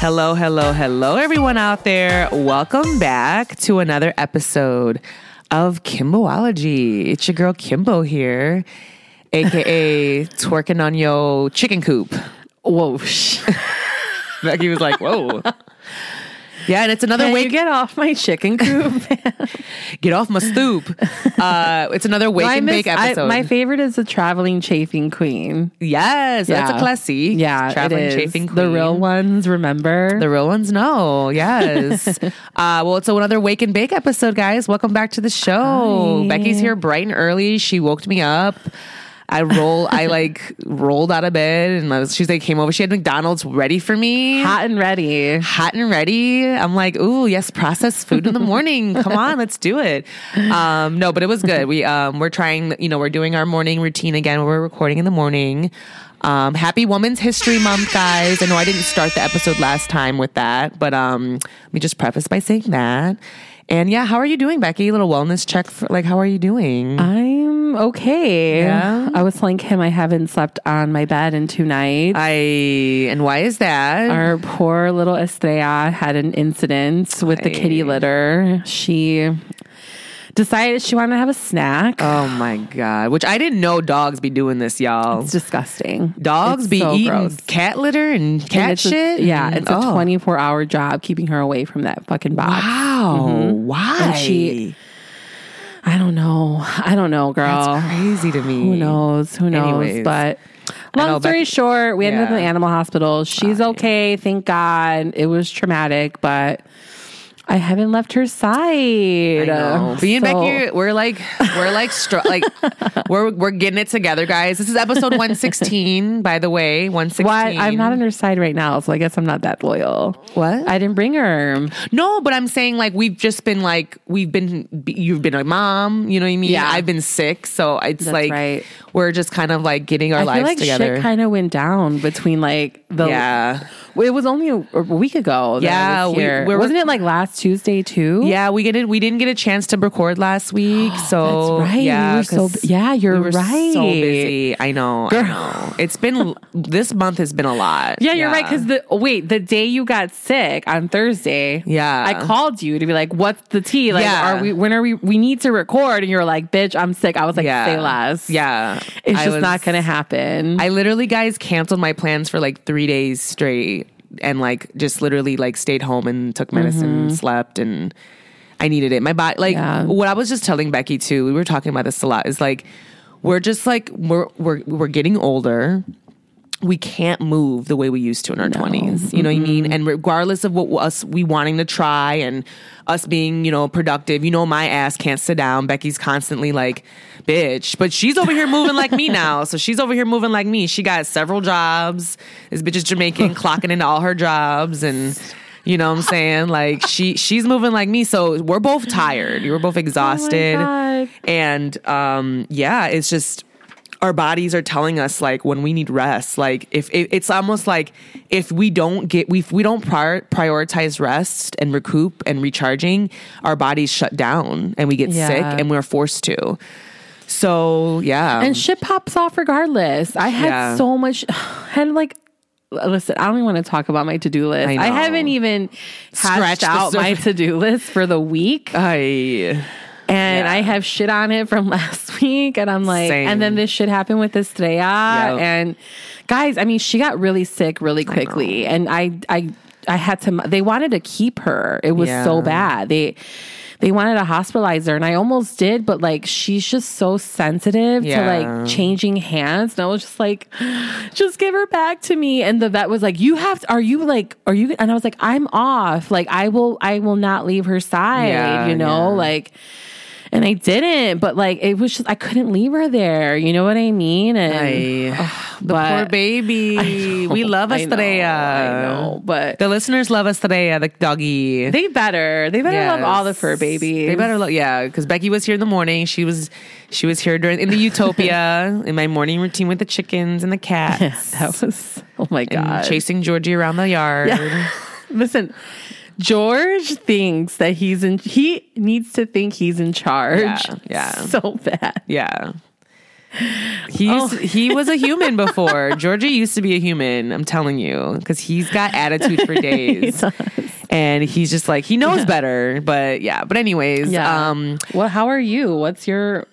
Hello, hello, hello, everyone out there. Welcome back to another episode of Kimbology. It's your girl Kimbo here, aka twerking on your chicken coop. Whoa. Becky was like, "Whoa." Yeah, and it's another Can wake. you get off my chicken coop? Get off my stoop. Uh, it's another wake I and miss- bake I- episode. my favorite is the traveling chafing queen. yes, that's a Yeah. classy. Yeah, traveling chafing The real ones, remember? The real ones know. Yes. uh, well, it's another wake and bake episode, guys. Welcome back to the show. Hi. Becky's here bright and early. She woke me up. I roll. I like rolled out of bed, and I was, she's like came over. She had McDonald's ready for me, Hot and ready. hot and ready. I'm like, ooh, yes, processed food in the morning. Come on, let's do it. Um, no, but it was good. We um, we're trying. You know, we're doing our morning routine again. We're recording in the morning. Um, happy Women's History Month, guys. I know I didn't start the episode last time with that, but um, let me just preface by saying that. And yeah, how are you doing, Becky? Little wellness check. For, like, how are you doing? I'm okay. Yeah? I was telling Kim I haven't slept on my bed in two nights. I and why is that? Our poor little Estrella had an incident with the kitty litter. She decided she wanted to have a snack. oh my god! Which I didn't know dogs be doing this, y'all. it's disgusting. Dogs It's be so eating gross. cat litter and cat And it's a- shit. yeah, and- it's a oh. 24 hour job keeping her away from that fucking box. Wow, mm-hmm. why? And she- I don't know. I don't know, girl. That's crazy to me. Who knows? Who knows? Anyways. but I long know, story Becky- short, we ended up in the Yeah. animal hospital. She's okay, thank God. It was traumatic, but I haven't left her side. I know. Me and Becky, we're like, we're like, str- like, we're we're getting it together, guys. This is episode one sixteen, by the way. One sixteen. Why I'm not on her side right now, so I guess I'm not that loyal. What? I didn't bring her. No, but I'm saying like we've just been like we've been you've been a mom, you know what I mean? Yeah. I've been sick, so it's That's like right. we're just kind of like getting our I lives feel like together. shit kind of went down between like the yeah. It was only a, a week ago. That Yeah, I was we- we're- wasn't it like last Tuesday too? Yeah, we get it. we didn't get a chance to record last week, so That's right. Yeah, were so yeah, you're we right. So busy. I know. I know. It's been this month has been a lot. Yeah, you're right. Because the wait, the day you got sick on Thursday, Yeah. I called you to be like, "What's the tea? Like, Yeah. are we? When are we? We need to record." And you're like, "Bitch, I'm sick." I was like, yeah, "Say less." Yeah, it's I just was- not gonna happen. I literally, guys, canceled my plans for like three days straight, and like just literally like stayed home and took medicine, and slept, and I needed it. My body, like Yeah. what I was just telling Becky too. We were talking about this a lot. Is like we're just like we're we're we're getting older. We can't move the way we used to in our twenties. You know what I mean? And regardless of what us we wanting to try and us being, you know, productive, you know, my ass can't sit down. Becky's constantly like, bitch. But she's over here moving like me now. So she's over here moving like me. She got several jobs. This bitch is Jamaican, clocking into all her jobs and you know what I'm saying? Like she she's moving like me. So we're both tired. We're both exhausted. God. And um yeah, it's just our bodies are telling us like when we need rest like if, if it's almost like if we don't get we if we don't prior, prioritize rest and recoup and recharging our bodies shut down and we get Yeah. sick and we're forced to so yeah and shit pops off regardless. I had Yeah. so much. Had like. Listen, I don't even want to talk about my to do list. I I, haven't even Scratched out my to do list for the week. I And Yeah. I have shit on it from last week. And I'm like, Same. and then this shit happened with Estrella. Yep. And guys, I mean, she got really sick really quickly. And I, I, I had to, they wanted to keep her. It was Yeah. so bad. They, they wanted to hospitalize her and I almost did, but like she's just so sensitive Yeah. to like changing hands. And I was just like, just give her back to me. And the vet was like, You have to, are you like, are you and I was like, I'm off. Like I will I will not leave her side, Yeah, you know? yeah. Like and I didn't, but like it was just I couldn't leave her there. You know what I mean? And I the poor baby we love I know, Estrella I know, but the listeners love Estrella the doggy they better. They better love all the fur Yes. babies. They better love, yeah, because Becky was here in the morning. She was, she was here during in the Utopia in my morning routine with the chickens and the cats, that was oh my and god. chasing Georgie around the yard. Listen, George thinks that he's in. He needs to think he's in charge. Yeah, yeah. so bad. Yeah. He used to- he was a human before. Georgie used to be a human. I'm telling you, because he's got attitude for days, and he's just like he knows better. But yeah. But anyways, Yeah. um, well, how are you? What's your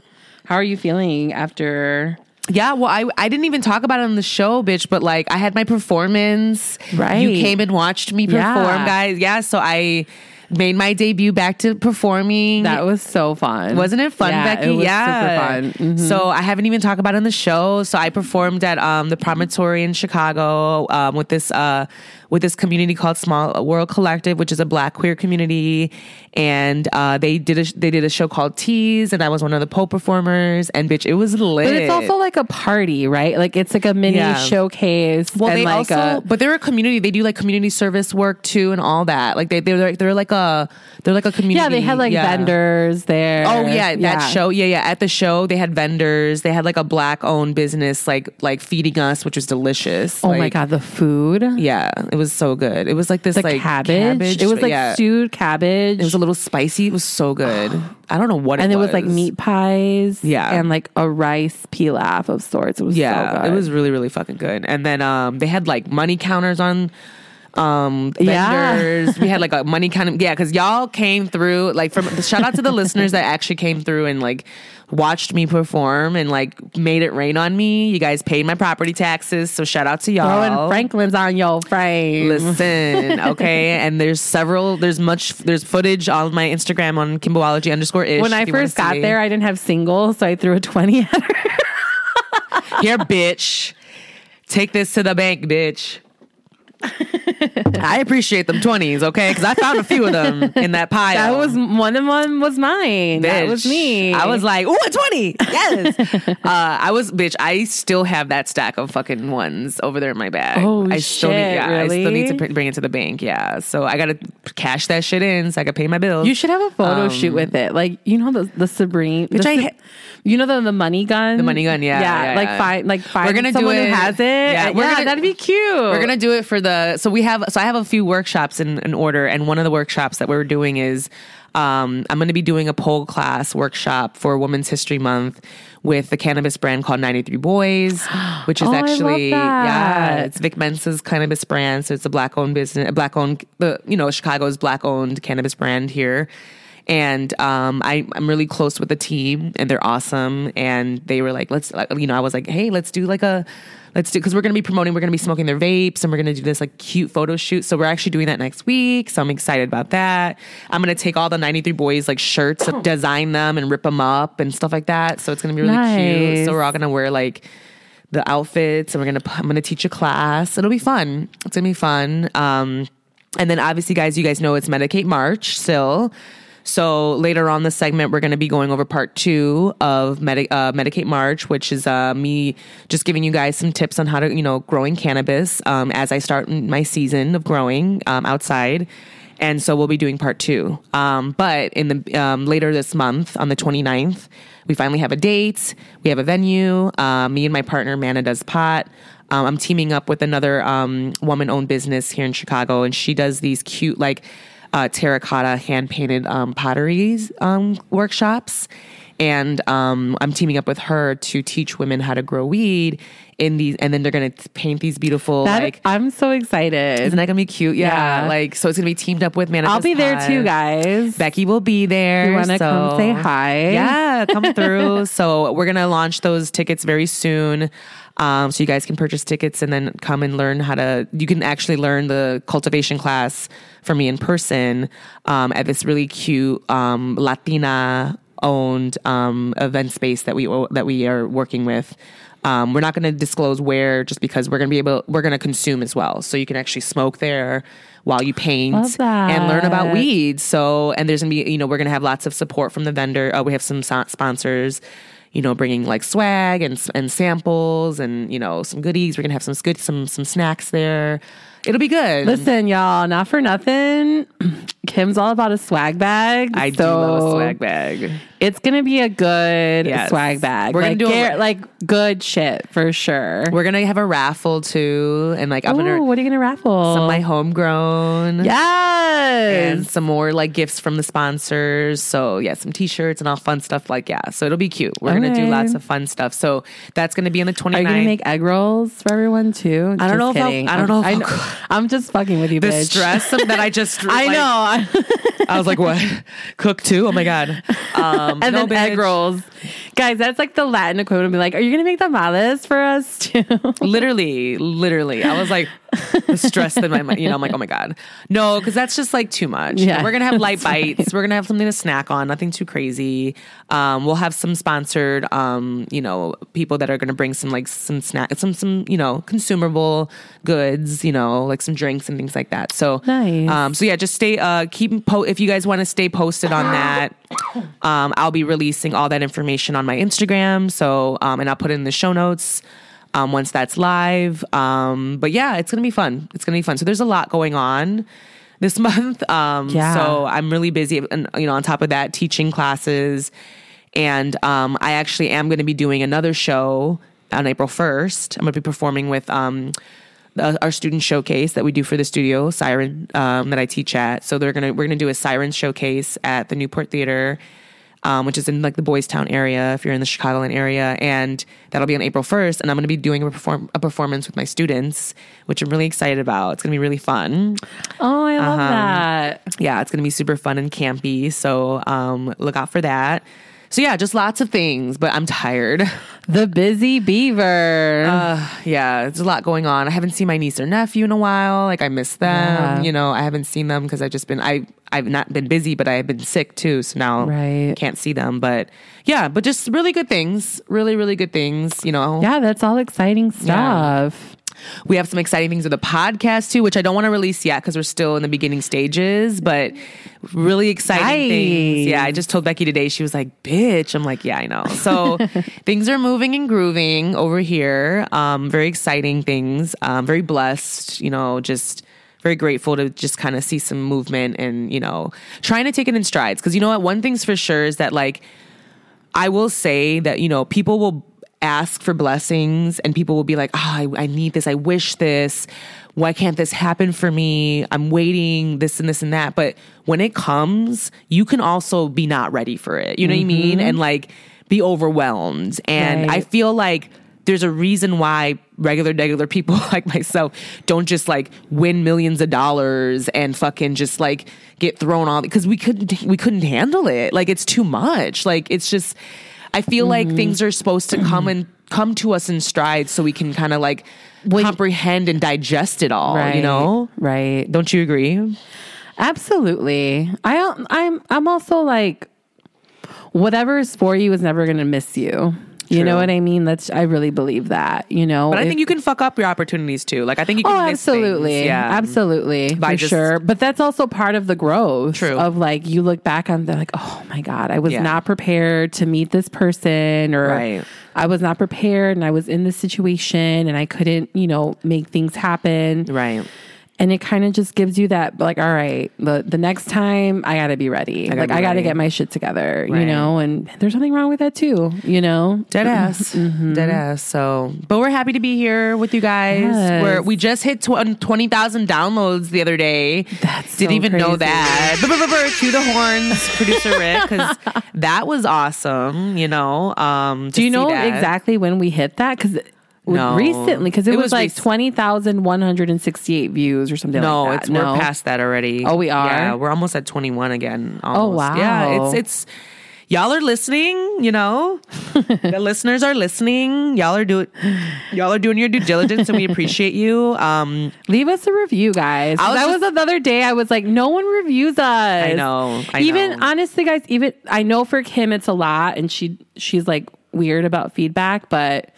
how are you feeling after Yeah, well, I I didn't even talk about it on the show, bitch. But like, I had my performance. Right. You came and watched me perform, Yeah. guys. Yeah, so I made my debut back to performing. that was so fun. Wasn't it fun, Yeah, Becky? It was yeah, super fun. Mhm. So I haven't even talked about it on the show. So I performed at um, the Promontory in Chicago um, with this uh, with this community called Small World Collective, which is a Black queer community, and uh, they did a they did a show called Tease, and I was one of the pole performers. And bitch, it was lit. But it's also like a party, right? Like it's like a mini Yeah. showcase. Well, they like also, a, but they're a community. They do like community service work too, and all that. Like they, they're like, they're like a, they're like a community. yeah, they had like yeah. vendors there. Oh yeah, that show. Yeah, yeah. At the show, they had vendors. They had like a black owned business, like like feeding us, which was delicious. Oh my god, the food, Yeah, it was so good. It was like this the like cabbage. It was like yeah. stewed cabbage. It was a little spicy. It was so good. I don't know what. and it it was like meat pies. Yeah. and like a rice pilaf of sorts. It was Yeah, so good. it was really really fucking good. And then um, they had like money counters on um Yeah. we had like a money of yeah because y'all came through like from shout out to the listeners that actually came through and like watched me perform and like made it rain on me you guys paid my property taxes so shout out to y'all Throwing Franklin's on your frame. Listen, okay, and there's several. There's much. There's footage on my Instagram on Kimbology underscore ish. When I if you wanna first got see. there, I didn't have singles, so I threw a twenty at her. here, bitch, take this to the bank, bitch. I appreciate them twenties, okay, because I found a few of them in that pile. That was one of them was mine. That was me. I was like, ooh, a 20. Yes. uh, I was, bitch, I still have that stack of fucking ones over there in my bag. Oh, I still need, shit, yeah, I still need to pr- bring it to the bank. Yeah. So I got to cash that shit in so I can pay my bills. You should have a photo shoot with it, like you know the the Sabrine. Which the, I ha- you know the the money gun, the money gun, yeah, yeah, like yeah. find like find We're gonna do someone who has it. yeah, Yeah, gonna- that'd be cute. We're gonna do it for the so we have so I have a few workshops in, in order, and one of the workshops that we're doing is um, I'm going to be doing a pole class workshop for Women's History Month with the cannabis brand called 93 Boyz, which is Oh, actually yeah, it's Vic Mensa's cannabis brand, so it's a black owned business, black owned the you know Chicago's black owned cannabis brand here. And um, I, I'm really close with the team, and they're awesome. And they were like, "Let's," you know, I was like, "Hey, let's do like a, let's do," because we're gonna be promoting, we're gonna be smoking their vapes, and we're gonna do this like cute photo shoot. So we're actually doing that next week. So I'm excited about that. I'm gonna take all the 93 Boyz like shirts, design them, and rip them up and stuff like that. So it's gonna be really cute. So we're all gonna wear like the outfits, and we're gonna I'm gonna teach a class. It'll be fun. It's gonna be fun. Um, and then obviously, guys, you guys know it's Medicate March still. So later on the segment, we're going to be going over part two of Medi- uh, March, which is uh, me just giving you guys some tips on how to, you know, growing cannabis um, as I start my season of growing um, outside. And so we'll be doing part two. Um, but in the um, later this month, on the 29th, we finally have a date. We have a venue. Uh, me and my partner, Mana Does Pot. Um, I'm teaming up with another um, woman owned business here in Chicago, and she does these cute, like, uh, terracotta hand painted um, potteries um, workshops. And um, I'm teaming up with her to teach women how to grow weed in these, and then they're gonna paint these beautiful That, like. I'm so excited. Isn't that gonna be cute? Yeah, Yeah. like so it's gonna be teamed up with man. I'll be there too, guys. Becky will be there. You wanna come say hi? Yeah, come through. so we're gonna launch those tickets very soon. Um, so you guys can purchase tickets and then come and learn how to. You can actually learn the cultivation class from me in person um, at this really cute um, Latina owned um, event space that we that we are working with. Um, we're not going to disclose where, just because we're going to be able, we're going to consume as well. So you can actually smoke there while you paint and learn about weeds. So, and there's going to be, you know, we're going to have lots of support from the vendor. Uh, we have some so- sponsors, you know, bringing like swag and and samples and you know some goodies. We're going to have some good some some snacks there. It'll be good. Listen, y'all, not for nothing. Kim's all about a swag bag. I do so love a swag bag. It's gonna be a good Yes. swag bag. We're gonna like, do a- like good shit for sure. We're gonna have a raffle too, and like I'm Ooh, gonna what are you gonna raffle? some of my homegrown. yes. And some more like gifts from the sponsors. So yeah, some t-shirts and all fun stuff like yeah. So it'll be cute. We're gonna do lots of fun stuff. So that's gonna be on the 29th. Are you gonna make egg rolls for everyone too? I don't know if I don't know if I know. I'm just fucking with you, the bitch. stress that I just I like, know. I was like, what? Cook too? Oh my god. Um, and no, then egg rolls. Guys, that's like the Latin equivalent of be like, are you gonna make the tamales for us too? Literally, literally. I was like, the stress in my mind. You know, I'm like, oh my god, no, because that's just like too much. Yeah, we're gonna have light bites. We're gonna have something to snack on. Nothing too crazy. Um, we'll have some sponsored, um, you know, people that are gonna bring some like some snack, some some you know, consumable goods. You know, like some drinks and things like that. So Nice. Um, so yeah, just stay. Uh, keep po- if you guys want to stay posted on that. Um, I'll be releasing all that information on my Instagram. So, um, and I'll put it in the show notes um, once that's live. Um, but yeah, it's gonna be fun. It's gonna be fun. So there's a lot going on this month. Um, Yeah. So I'm really busy, and you know, on top of that, teaching classes, and um, I actually am going to be doing another show on April 1st. I'm going to be performing with. Um, our student showcase that we do for the studio siren um, that I teach at. So they're gonna we're gonna do a siren showcase at the Newport Theater, um, which is in like the Boys Town area if you're in the Chicagoland area, and that'll be on April 1st. And I'm gonna be doing a perform a performance with my students, which I'm really excited about. It's gonna be really fun. oh, I love Uh-huh. that. Yeah, it's gonna be super fun and campy. So um, look out for that. So yeah, just lots of things, but I'm tired. The busy beaver. Uh, yeah, there's a lot going on. I haven't seen my niece or nephew in a while. Like I miss them. Yeah. You know, I haven't seen them because I've just been I I've not been busy, but I've been sick too. So now Right. can't see them. But yeah, but just really good things. Really, really good things. You know, yeah, that's all exciting stuff. We have some exciting things with the podcast too, which I don't want to release yet because we're still in the beginning stages, but really exciting Nice. things. Yeah, I just told Becky today, she was like, bitch. I'm like, yeah, I know. So things are moving and grooving over here. Um, very exciting things. Um, very blessed, you know, just very grateful to just kind of see some movement and, you know, trying to take it in strides. Cause you know what? One thing's for sure is that like, I will say that, you know, people will ask for blessings and people will be like, oh, I, I need this. I wish this. Why can't this happen for me? I'm waiting this and this and that. But when it comes, you can also be not ready for it. You know what I mean? Mm-hmm. And like be overwhelmed. And Right. I feel like there's a reason why regular, regular people like myself don't just like win millions of dollars and fucking just like get thrown on because we couldn't we couldn't handle it. Like it's too much. Like it's just I feel like mm-hmm. things are supposed to come and come to us in strides so we can kind of like comprehend and digest it all. Right. You know? Right. Don't you agree? Absolutely. I I'm I'm also like whatever is for you is never going to miss you. You know what I mean? That's I really believe that, you know. But I If- think you can fuck up your opportunities too. Like I think you can Oh, miss things. absolutely. Yeah. Absolutely. By for just- sure. But that's also part of the growth True. of like you look back on they're like, oh my God, I was Yeah. not prepared to meet this person or Right. I was not prepared and I was in this situation and I couldn't, you know, make things happen. Right. And it kind of just gives you that like, all right, the the next time I gotta be ready. gotta like be I gotta ready. get my shit together. You know, and there's nothing wrong with that too, you know? Dead ass. Mm-hmm. Dead ass. So, but we're happy to be here with you guys. Yes. We're, we just hit tw- 20,000 downloads the other day. That's Didn't so even know that. Cue the horns, producer Rick, because that was awesome, you know. Um, Do you know exactly when we hit that? Because No. recently, because it, It was, was like rec- twenty thousand one hundred and sixty-eight views or something No, like that. it's we're past that already. Oh, we are? Yeah, we're almost at 21 again. Almost. wow. Yeah, it's it's y'all are listening. You know, the listeners are listening. Y'all are doing y'all are doing your due diligence, and we appreciate you. Um, Leave us a review, guys. Was that just- was another day. I was like, no one reviews us. I know, I even know. honestly, guys. Even I know for Kim, it's a lot, and she she's like weird about feedback, but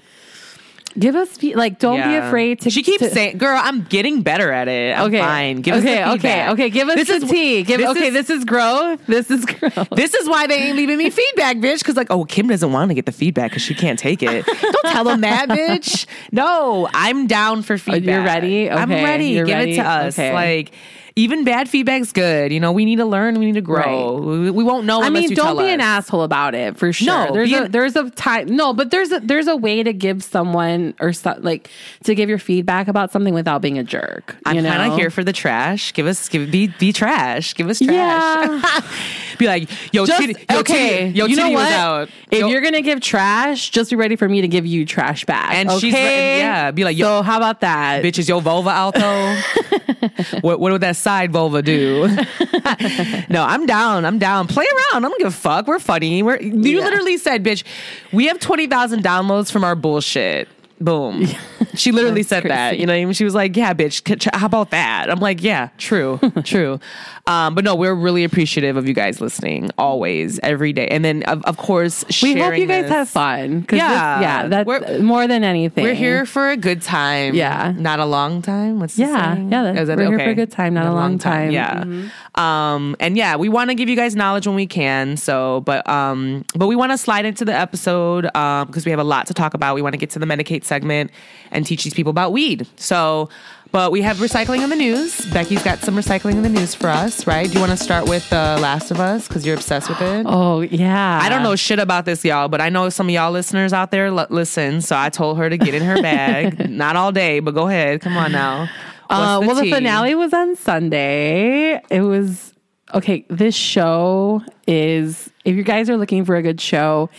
Give us fe- like don't be afraid to She keeps to- saying, "Girl, I'm getting better at it. I'm Okay. fine. Give okay, us the okay, okay. Give us This the is- tea. Give this okay. is- this is growth. This is growth. This is why they ain't leaving me feedback, bitch. Because like, oh, Kim doesn't want to get the feedback because she can't take it. Don't tell them that, bitch. No, I'm down for feedback. Oh, you're ready? I'm ready. you're Give ready? it to us. Okay. Like. Even bad feedback's good. You know, we need to learn. We need to grow. We, we won't know. I mean, don't be an asshole about it for sure. No, there's a an- there's a time. No, but there's a there's a way to give someone or so, like to give your feedback about something without being a jerk. I'm kind of here for the trash. Give us, give be be trash. Give us trash. Yeah. be like, yo, Just, Chitty, yo, okay, Chitty, yo, you know what? out. If Yo- you're gonna give trash, just be ready for me to give you trash back. And okay? she's yeah, be like, yo- so how about that? bitch, is your vulva out though? what what would that side vulva do? no, I'm down. I'm down. Play around. I don't give a fuck. We're funny. We're you Yeah. literally said, bitch, we have twenty thousand downloads from our bullshit. Boom. She literally That's said that. You know, what I mean? she was like, "Yeah, bitch. ch- How about that?" I'm like, "Yeah, true, true." Um, but no, we're really appreciative of you guys listening always, every day, and then of, of course, we hope you guys this. have fun. Yeah. this- yeah, that's We're- more than anything. We're here for a good time. Yeah. Not a long time. What's the Yeah, saying? yeah, that- Is that- we're here for a good time, not a long time. Yeah. Mm-hmm. Um, and yeah, we want to give you guys knowledge when we can. So, but um, but we want to slide into the episode um because we have a lot to talk about. We want to get to the medicate segment and teach these people about weed. So. But we have recycling in the news. Becky's got some recycling in the news for us, right? Do you want to start with The Last of Us because you're obsessed with it? Oh yeah. I don't know shit about this, y'all, but I know some of y'all listeners out there l- listen. So I told her to get in her bag. Not all day, but go ahead. Come on now. Uh, What's well, the finale was on Sunday. It was okay. This show is, if you guys are looking for a good show,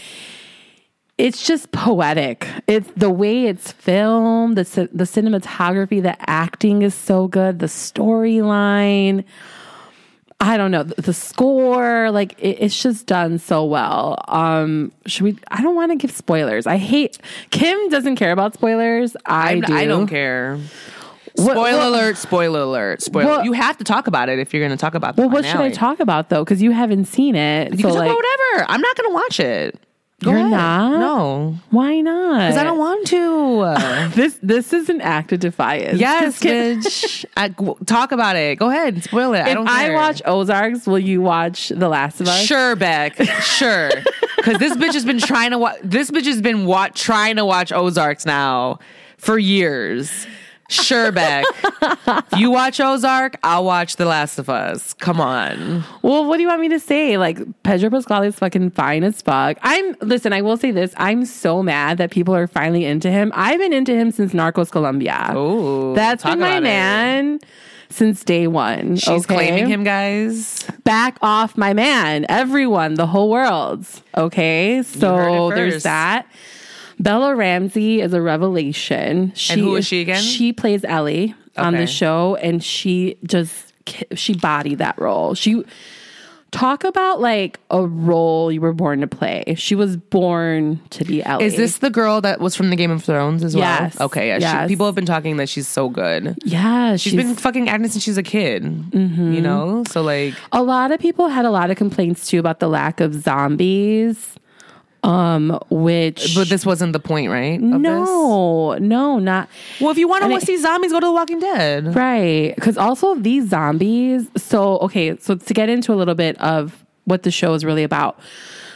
it's just poetic. It's the way it's filmed, the the cinematography, the acting is so good, the storyline. I don't know the, the score, like it, it's just done so well. Um, should we? I don't want to give spoilers. I hate Kim doesn't care about spoilers. I I'm- do. I don't care. What- Spoiler what- alert! Spoiler alert! Spoiler. What- you have to talk about it if you're going to talk about the Well, what should I talk about though? Because you haven't seen it. You so can talk like, about whatever. I'm not going to watch it. Go You're ahead. not? No, why not? because I don't want to. This this is an act of defiance. Yes, bitch. I, w- talk about it. Go ahead. Spoil it. I If don't I watch Ozarks, will you watch The Last of Us? Sure, Beck. Sure. Because this bitch has been trying to watch. This bitch has been wa- trying to watch Ozarks now for years. Sure, Beck. if you watch Ozark, I'll watch The Last of Us. Come on. Well, what do you want me to say? Like Pedro Pascal is fucking fine as fuck. I'm listen. I will say this. I'm so mad that people are finally into him. I've been into him since Narcos Colombia. Ooh, That's been my about it. man. Since day one. She's okay? claiming him, guys. back off my man. Everyone, the whole world. Okay. So there's that. Bella Ramsey is a revelation. She, who is she again? She plays Ellie on the show and she just she bodied that role. She talk about like a role you were born to play. She was born to be Ellie. Is this the girl that was from the Game of Thrones as well? Okay. Yeah. Yes. She, people have been talking that she's so good. Yeah, she's been fucking acting since she's a kid. Mm-hmm. You know? So, like, a lot of people had a lot of complaints too about the lack of zombies. Um, which but this wasn't the point, right? of this? no, no, not Well, if you want to see zombies, go to The Walking Dead. Right. Because also these zombies. So, okay. So, to get into a little bit of what the show is really about.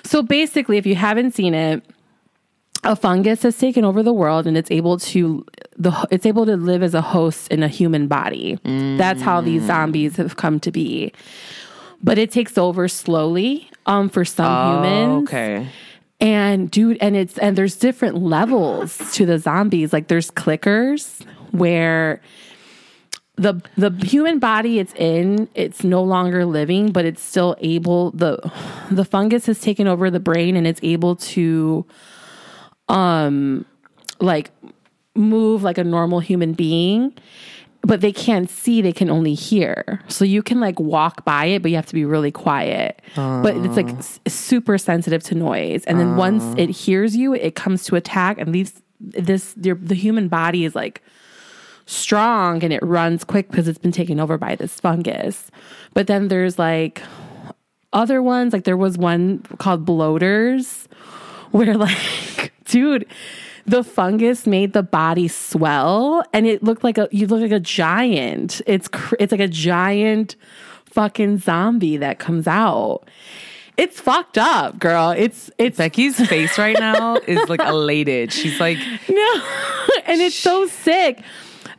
So, basically, if you haven't seen it, a fungus has taken over the world and it's able to the it's able to live as a host in a human body. That's how these zombies have come to be. But it takes over slowly um for some humans. Okay. And dude, and it's and there's different levels to the zombies. Like there's clickers where the the human body it's in, it's no longer living, but it's still able the the fungus has taken over the brain and it's able to um like move like a normal human being but they can't see they can only hear. So you can like walk by it but you have to be really quiet. But it's like oh. s- super sensitive to noise. And then once oh. it hears you it comes to attack and these this your, the human body is like strong and it runs quick because it's been taken over by this fungus. But then there's like other ones like there was one called bloaters where like dude the fungus made the body swell and it looked like a you look like a giant. It's cr- it's like a giant fucking zombie that comes out. It's fucked up, girl. It's it's Becky's face right now is like elated. She's like, no, and it's so sick.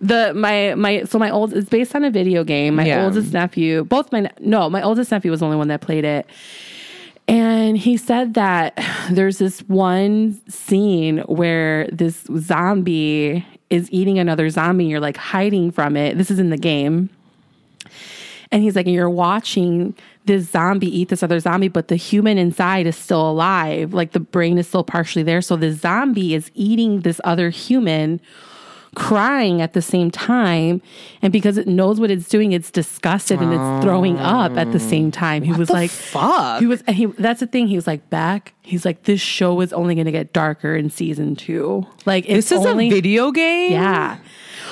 The my my so my old it's based on a video game. My Yeah. oldest nephew, both my no, my oldest nephew was the only one that played it. And he said that there's this one scene where this zombie is eating another zombie. You're like hiding from it. This is in the game. And he's like, and you're watching this zombie eat this other zombie, but the human inside is still alive. Like the brain is still partially there. So the zombie is eating this other human, crying at the same time. And because it knows what it's doing, it's disgusted and it's throwing up at the same oh. time. He was the like, fuck? He was, and he, that's the thing. He was like, back. He's like, this show is only going to get darker in season two. Like, it's this is only, a video game? yeah.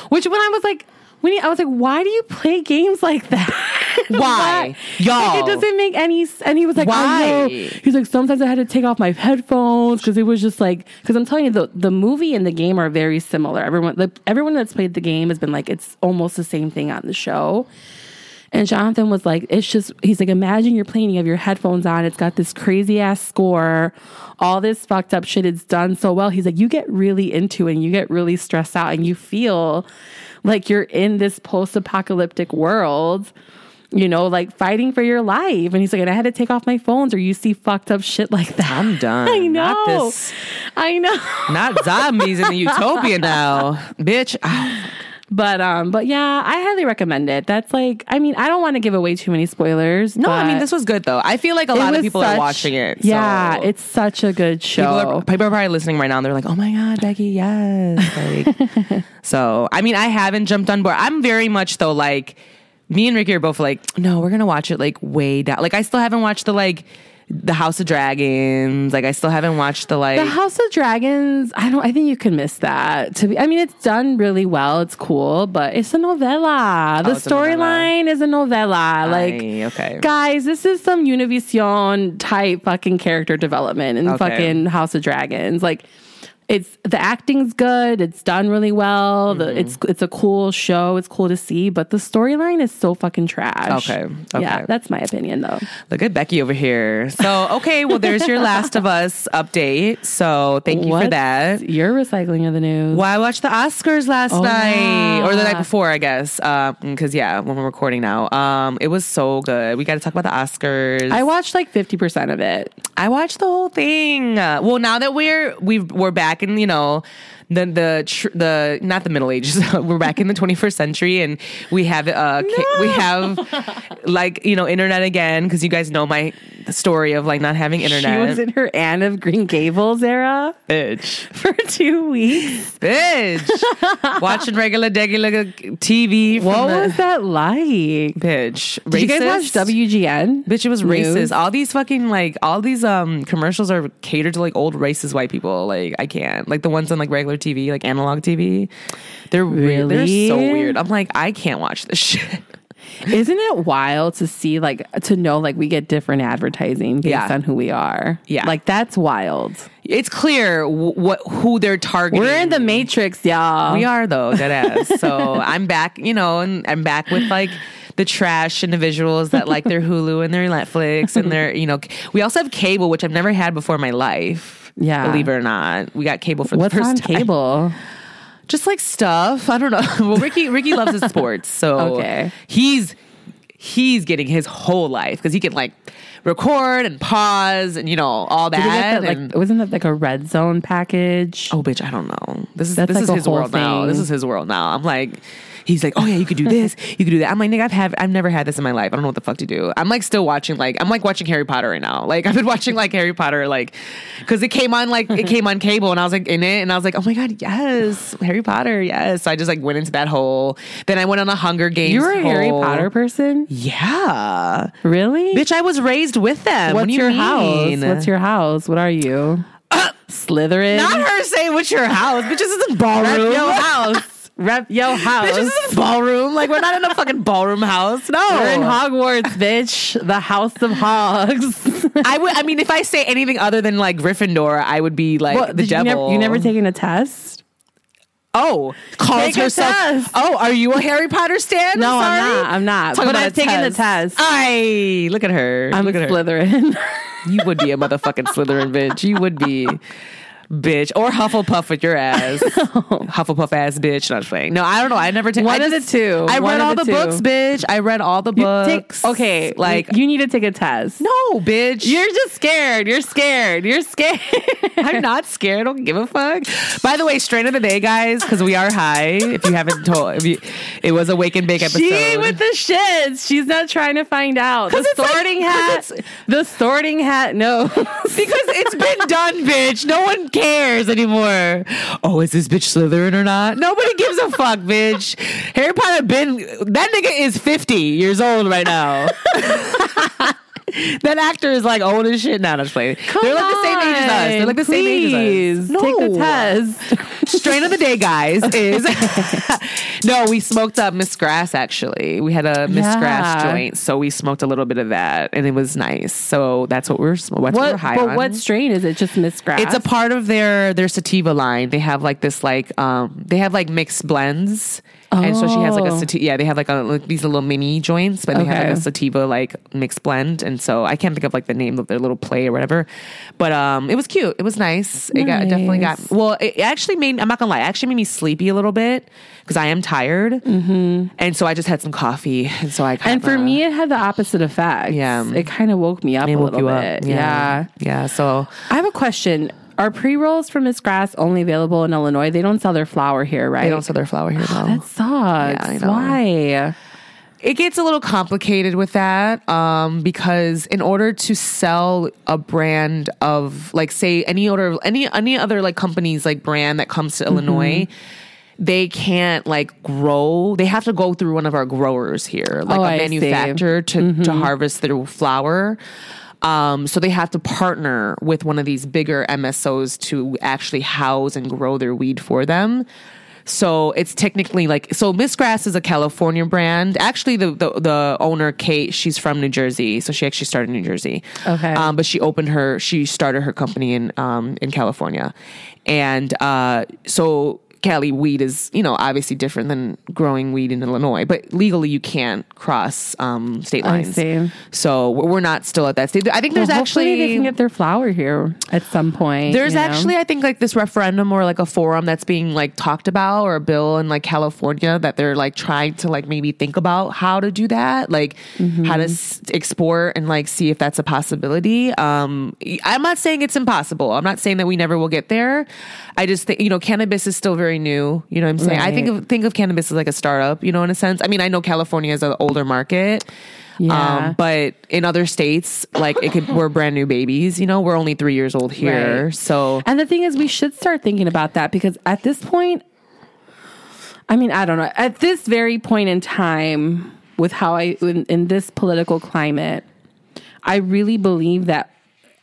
Which when I was like, when he, I was like, why do you play games like that? Why? Like, Y'all. it doesn't make any. s- And he was like, know. Why? He's like, sometimes I had to take off my headphones because it was just like, because I'm telling you, the the movie and the game are very similar. Everyone, like, everyone that's played the game has been like, it's almost the same thing on the show. And Jonathan was like, it's just, he's like, imagine you're playing, you have your headphones on, it's got this crazy ass score, all this fucked up shit, it's done so well. He's like, you get really into it and you get really stressed out and you feel like you're in this post apocalyptic world, you know, like fighting for your life. And he's like, and I had to take off my phones or you see fucked up shit like that. I'm done. I know. Not this. I know. Not zombies in the utopia now, bitch. Ah, But um, but yeah, I highly recommend it. That's like, I mean, I don't want to give away too many spoilers. no, I mean this was good though. I feel like a lot of people such- are watching it. Yeah, so it's such a good people show. are, people are probably listening right now. and They're like, "Oh my god, Becky, yes." Like, so I mean, I haven't jumped on board. I'm very much though like me and Ricky are both like, no, we're gonna watch it like way down. Like I still haven't watched the like the House of Dragons. Like I still haven't watched the like. the House of Dragons, I don't. I think you can miss that. To be, I mean, it's done really well. It's cool, but it's a novella. Oh, the Oh, a novella. storyline is a novella. Like, Aye, okay. guys, this is some Univision type fucking character development in Okay. fucking House of Dragons. Like, it's the acting's good. It's done really well. Mm-hmm. The, it's it's a cool show. It's cool to see, but the storyline is so fucking trash. Okay, yeah, that's my opinion though. Look at Becky over here. So, okay, well, there's your Last of Us update. So, thank you for that. Your recycling of the news. Well, I watched the Oscars last Oh, night or the night before, I guess. Because, yeah, when we're recording now, um, it was so good. We got to talk about the Oscars. I watched like fifty percent of it. I watched the whole thing. Well, now that we're we've, we're back in, you know, the the tr- the not the Middle Ages. we're back in the 21st century, and we have uh ca- we have like you know internet again because you guys know my story of like not having internet. She was in her Anne of Green Gables era bitch, for two weeks. bitch, watching regular regular TV. What the, was that like? bitch? Did you guys watch WGN? Bitch, it was News? racist. All these fucking like all these um commercials are catered to like old racist white people. Like I can't. Like the ones on like regular TV, like analog TV. They're really they're so weird. I'm like, I can't watch this shit. Isn't it wild to see like to know like we get different advertising based Yeah. on who we are? Yeah. like that's wild. It's clear w- what who they're targeting. We're in the matrix, y'all. We are though, dead ass. So I'm back, you know, and I'm back with like the trash individuals that like their Hulu and their Netflix and their, you know, we also have cable, which I've never had before in my life. Yeah. believe it or not, we got cable for What's the first on time. cable? just like stuff. I don't know. well, Ricky Ricky loves his sports, so Okay. he's he's getting his whole life because he can like record and pause and you know all Did we get that. that, like, wasn't that like a red zone package? oh, bitch, I don't know. This is That's this like is his world now. This is his world now. I'm like. He's like, oh yeah, you could do this, you could do that. I'm like, nigga, I've have, I've never had this in my life. I don't know what the fuck to do. I'm like still watching, like, I'm like watching Harry Potter right now. Like, I've been watching like Harry Potter, like, because it came on, like, it came on cable, and I was like in it, and I was like, oh my god, yes, Harry Potter, yes. So I just like went into that hole. Then I went on a Hunger Games. you were a Harry. Potter person, Yeah, really? bitch, I was raised with them. what What's you your mean? house? What's your house? What are you? Uh, Slytherin. Not her saying what's your house, bitch. This isn't ballroom. That's your house. Rep yo house. Bitch, this is a ballroom. Like we're not in a fucking ballroom house. No, We're in Hogwarts, bitch. The House of Hogs. I would. I mean, if I say anything other than like Gryffindor, I would be like What, the did you, devil. never, you never taken a test? Oh, calls Take herself. Oh, are you a Harry Potter stan? No, I'm not. I'm not. Talk but about I've taken the test. I look at her. I'm look a at her. Slytherin. You would be a motherfucking Slytherin bitch. You would be. Bitch or Hufflepuff with your ass, Hufflepuff ass bitch. Not playing. No, I don't know. I never take One I of the two. I One read of all the, the two. books, bitch. I read all the books. take- okay, like like you need to take a test. no, bitch. You're just scared. You're scared. You're scared. I'm not scared. I don't give a fuck. By the way, strain of the day, guys, because we are high. If you haven't told, if you, it was a wake and bake episode. She with the shits. She's not trying to find out. The it's like- sorting 'cause hat. The sorting hat. No. because it's been done, bitch. No one cares anymore. Oh, is this bitch Slytherin or not? Nobody gives a fuck, bitch. Harry Potter been that nigga is fifty years old right now. that actor is like old as shit now. That's playing. They're like the same age as us. They're like the same age as us. Please, Take the test. Strain of the day, guys, is no. We smoked up Miss Grass. Actually, we had a Miss Yeah. Grass joint, so we smoked a little bit of that, and it was nice. So that's what we're. That's what, What, high but on. what strain is it? Just Miss Grass? It's a part of their their sativa line. They have like this like um they have like mixed blends. And so she has like a Oh. sativa. Yeah, they have like, a, like these little mini joints, but they have like a sativa like mixed blend. And so I can't think of like the name of their little play or whatever. But um, it was cute. It was nice. It got it definitely got. Nice. Well, it actually made. I'm not gonna lie. It actually made me sleepy a little bit because I am tired. Mm-hmm. And so I just had some coffee, and so I. Kind and for me, it had the opposite effect. Yeah. It kind of woke me up it a little bit. up. Yeah. yeah. So I have a question. Are pre rolls from Miss Grass only available in Illinois? They don't sell their flour here, right? they don't sell their flour here though. That sucks. Yeah, I know. Why? It gets a little complicated with that um, because in order to sell a brand of like say any other any any other like companies like brand that comes Mm-hmm. to Illinois, they can't like grow. They have to go through one of our growers here, like Oh, a I see. Mm-hmm. manufacturer to to harvest their flour. Um, so they have to partner with one of these bigger MSOs to actually house and grow their weed for them. So it's technically like so. Miss Grass is a California brand. Actually, the, the the owner Kate, she's from New Jersey, so she actually started in New Jersey. Okay. um, but she opened her, she started her company in um in California, and uh, so Cali weed is you know obviously different than growing weed in Illinois, but legally you can't cross um state lines. So we're not still at that stage. I think there's Well, actually they can get their flower here at some point. there's you know? actually, I think, like this referendum or like a forum that's being like talked about or a bill in like California that they're like trying to like maybe think about how to do that, like Mm-hmm. how to s- export and like see if that's a possibility. Um, I'm not saying it's impossible. I'm not saying that we never will get there. I just think you know cannabis is still very new. You know what I'm saying? I think of think of cannabis as like a startup. You know, in a sense. I mean, I know California is an older market. Yeah. Um, but in other states, like it could, we're brand new babies. You know, we're only three years old here, Right. so And the thing is, we should start thinking about that because at this point, I mean, I don't know. At this very point in time, with how I, in, in this political climate, I really believe that.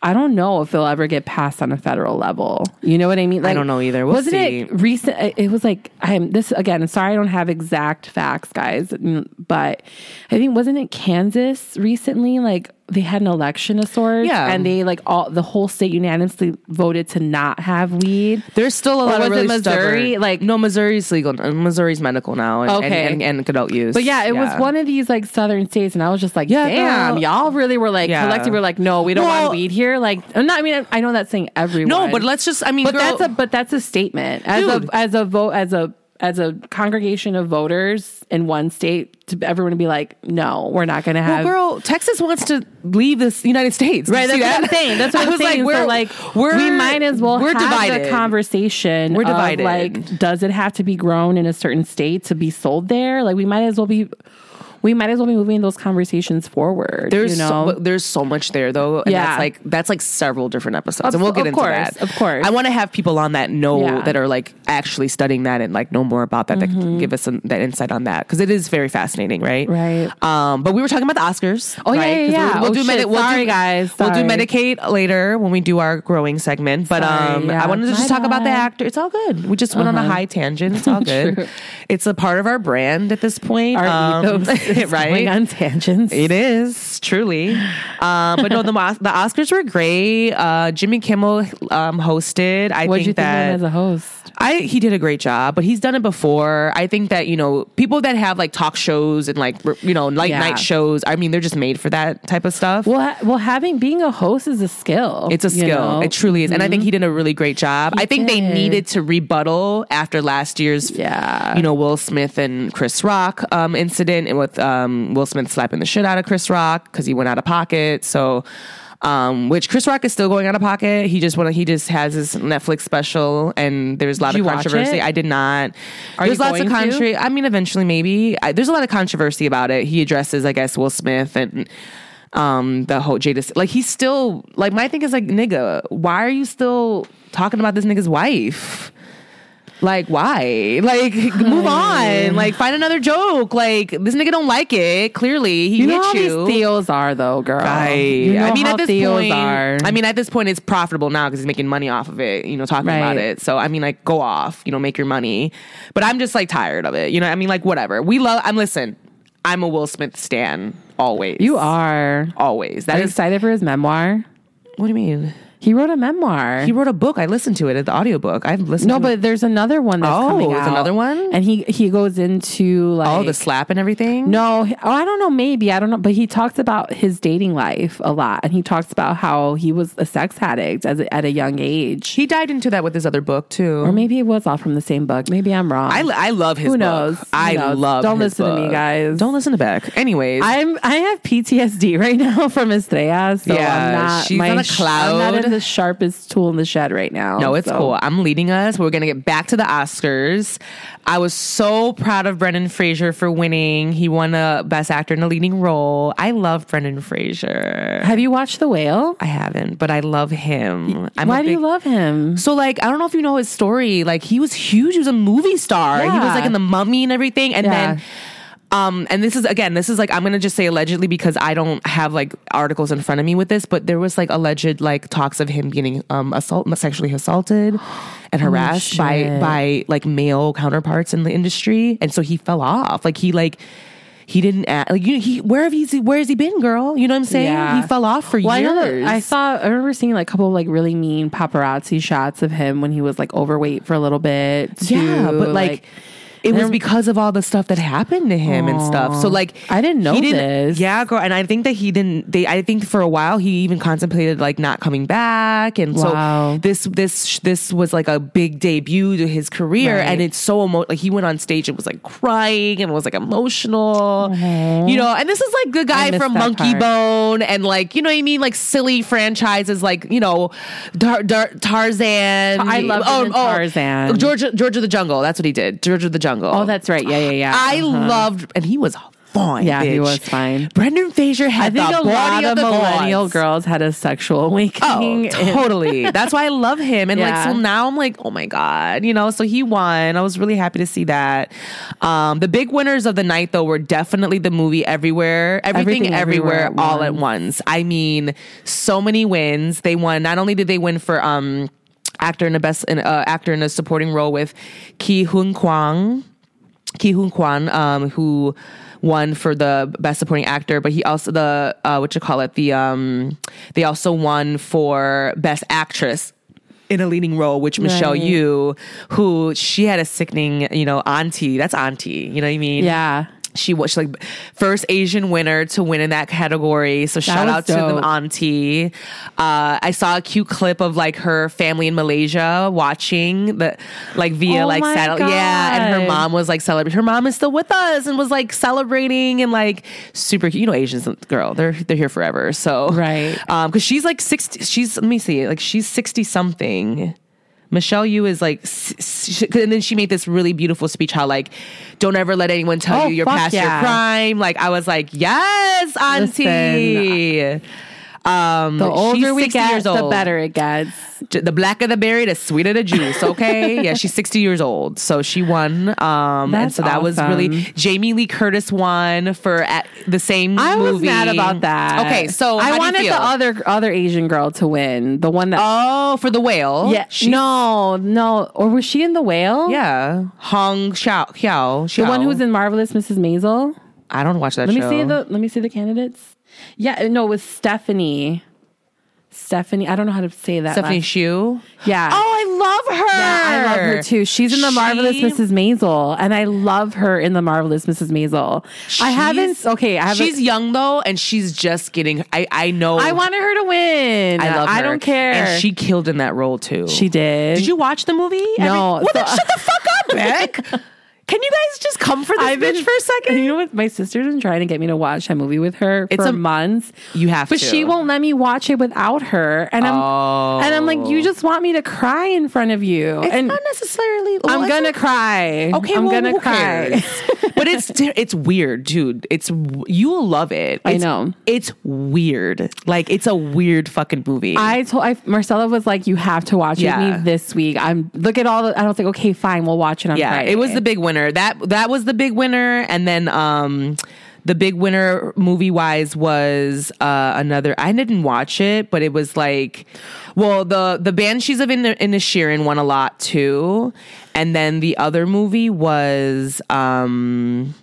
I don't know if it'll ever get passed on a federal level. You know what I mean? Like, I don't know either. We'll wasn't see. it recent? it- was like I'm this again. Sorry, I don't have exact facts, guys. But I think wasn't it Kansas recently? Like they had an election of sorts, Yeah. and they like all the whole state unanimously voted to not have weed. There's still a lot was of really Missouri? stubborn- Like- no, Missouri's legal. Missouri's medical now, and, Okay. and, and, and adult use. But yeah, it was one of these like southern states, and I was just like, Yeah, damn, girl. y'all really were like Yeah. collectively were like, no, we don't Well- want weed here. Like, I'm not. I mean, I know that's saying everyone. No, but let's just. I mean, But girl, that's a but that's a statement as Dude. a as a vote as a as a congregation of voters in one state to everyone to be like, no, we're not going to have. well, girl, Texas wants to leave this United States. Did Right, that's see what I'm saying. That's what I I'm was saying. Like, we're, like, we're, we might as well we're have divided. conversation. We're divided. like, does it have to be grown in a certain state to be sold there? Like, we might as well be. We might as well be moving those conversations forward. There's you know, so, there's so much there though. And Yeah. that's like that's like several different episodes. Of- and we'll get into course, that. of course. I want to have people on that know Yeah. that are like actually studying that and like know more about that that can give us some that insight on that because it is very fascinating, right? Right. Um, but we were talking about the Oscars. Oh, yeah, right? yeah, yeah. We'll, we'll Oh, do medi- we'll Sorry, do, guys. We'll do Sorry. Medicate later when we do our growing segment. But Sorry, um, yeah. I wanted to just My talk about the actor. It's all good. We just went on a high tangent. It's all good. It's a part of our brand at this point. our Um, right? going on tangents. It is truly, um, but no, the the Oscars were great. Uh, Jimmy Kimmel um, hosted. I What'd think you think that as a host? I he did a great job, but he's done it before. I think that you know people that have like talk shows and like you know late Yeah. night shows. I mean, they're just made for that type of stuff. Well, ha- well, having being a host is a skill. It's a you skill. know? It truly is. And I think he did a really great job. I think they needed to rebuttal after last year's, Yeah. you know, Will Smith and Chris Rock um, incident and with um, Will Smith slapping the shit out of Chris Rock because he went out of pocket. So, um, which Chris Rock is still going out of pocket. He just want he just has his Netflix special, and there's a lot Did of controversy. I did not. Are there's you lots of country. I mean, eventually, maybe. I, there's a lot of controversy about it. He addresses, I guess, Will Smith and um the whole Jada. Like he's still like my thing is like nigga, why are you still talking about this nigga's wife? Like why? Like move on. Like find another joke. Like this nigga don't like it. Clearly he You know how you. these Theos are, though, girl. Right. You know I mean, at this point, are. I mean, at this point, it's profitable now because he's making money off of it. You know, talking about it. So I mean, like, go off. You know, make your money. But I'm just like tired of it. You know, I mean, like, whatever. We love. I'm listen. I'm a Will Smith stan always. you are. always. Are That you is. excited for his memoir? What do you mean? He wrote a memoir. He wrote a book. I listened to it at the audiobook. I've listened. To it. No, to but there's another one that's Oh, coming there's out. another one? and he he goes into oh, like oh, the slap and everything. No, oh, I don't know. Maybe I don't know, but he talks about his dating life a lot, and he talks about how he was a sex addict as a, at a young age, he died into that with his other book too. or maybe it was all from the same book. Maybe I'm wrong. I, I love his Who book. knows? Who I knows? love. Don't listen to me, guys. Don't listen to Beck. Anyways, I'm I have PTSD right now from Estrella, so Yeah, I'm not. she's on a sh- I'm not cloud. The sharpest tool in the shed right now. No, it's so. cool. I'm leading us. We're going to get back to the Oscars. I was so proud of Brendan Fraser for winning. He won a Best Actor in a Leading Role. I love Brendan Fraser. Have you watched The Whale? I haven't, but I love him. I'm Why do you love him? So like I don't know if you know his story. Like he was huge. He was a movie star. He was like in the Mummy and everything. And Yeah. then, um, and this is again, this is like I'm gonna just say allegedly because I don't have like articles in front of me with this, but there was like alleged like talks of him getting um assault sexually assaulted and harassed by by like male counterparts in the industry, and so he fell off. Like he like. He didn't act, like you. He where have he where has he been, girl? You know what I'm saying? Yeah. He fell off for Well, I, years. that I saw. I remember seeing like a couple of like really mean paparazzi shots of him when he was like overweight for a little bit. Too. Yeah, but like, it was because of all the stuff that happened to him and stuff. So like, I didn't know he this. Yeah, girl, and I think that he didn't. They, I think for a while he even contemplated like not coming back, and Wow. so this this this was like a big debut to his career, Right. and it's so emo- like he went on stage and was like crying and was like emotional, you know. And this is like the guy from Monkey part. Bone and like you know what I mean, like silly franchises like you know Dar- Dar- Tarzan. I love oh, in Tarzan. Georgia George of the Jungle. That's what he did. George of the Jungle. Oh, that's right. Yeah, yeah, yeah. I Uh-huh. loved, and he was fine. Yeah, he was fine. Brendan Fraser I had think the a lot of of millennial gods. girls had a sexual awakening. Oh, totally. That's why I love him. And like, so now I'm like, oh my God, you know, so he won. I was really happy to see that. Um, the big winners of the night, though, were definitely the movie Everywhere, Everything, Everything Everywhere, Everywhere all at at once. I mean, so many wins. They won. Not only did they win for, um, actor in a best, in, uh, actor in a supporting role with Ki Hun Kwang. Ke Huy Quan, um, who won for the best supporting actor, but he also the uh, what you call it the um, they also won for best actress in a leading role, which Michelle Right. Yeoh, who she had a sickening, you know, auntie. That's auntie. You know what I mean? yeah. She was like first Asian winner to win in that category. So shout was out to the auntie. Uh, I saw a cute clip of like her family in Malaysia watching the like via Oh like satellite. Yeah, and her mom was like celebrating. Her mom is still with us and was like celebrating and like super. cute. You know, Asians, girl, they're they're here forever. So Right. um, because she's like sixty. She's let me see, like she's sixty something. Michelle Yeoh is like, and then she made this really beautiful speech how like, don't ever let anyone tell Oh, you you're past your yeah. prime. Like I was like, yes, auntie. Um, The older we get, the better it gets. The blacker the berry, the sweeter the juice. Okay, yeah, she's sixty years old, so she won. Um, and so that was really. Jamie Lee Curtis won for at the same. I was mad about that. Okay, so I wanted the other other Asian girl to win, the one that. Oh, for the whale. yeah, She- no, no, or was she in the whale? Yeah, Hong Chau Chau. the one who was in Marvelous Mrs. Maisel. I don't watch that Let me see the. Let me see the candidates. Yeah, uh, no, it was Stephanie. Stephanie, I don't know how to say that. Stephanie last- Hsu. Yeah. Oh, I love her. Yeah, I love her too. She's in the Marvelous Mrs. Maisel, and I love her in the Marvelous Mrs. Maisel. I haven't. Okay, I haven't. She's young though, and she's just getting. I I know. I wanted her to win. I love. her. I don't care. And she killed in that role too. She did. Did you watch the movie? No, Every- well, then shut the fuck up, Beck. Can you guys just come for this I've bitch been for a second? You know what? My sister's been trying to get me to watch that movie with her It's for a- months. You have to But to. she won't let me watch it without her, and I'm Oh. and I'm like, you oh. just want me to cry in front of you, It's and not necessarily. well, I'm gonna cry. Okay, I'm well, gonna cry. but it's it's weird, dude. It's you will love it. I know. It's weird. Like it's a weird fucking movie. I told I, Marcella was like, "You have to watch it with me this week." I'm look at all the. I don't think. Okay, fine, we'll watch it on yeah, Friday. it was the big winner. That that was the big winner, and then um, the big winner movie wise was uh another. I didn't watch it, but it was like, well, the the Banshees of In Inisherin won a lot too, and then the other movie was um,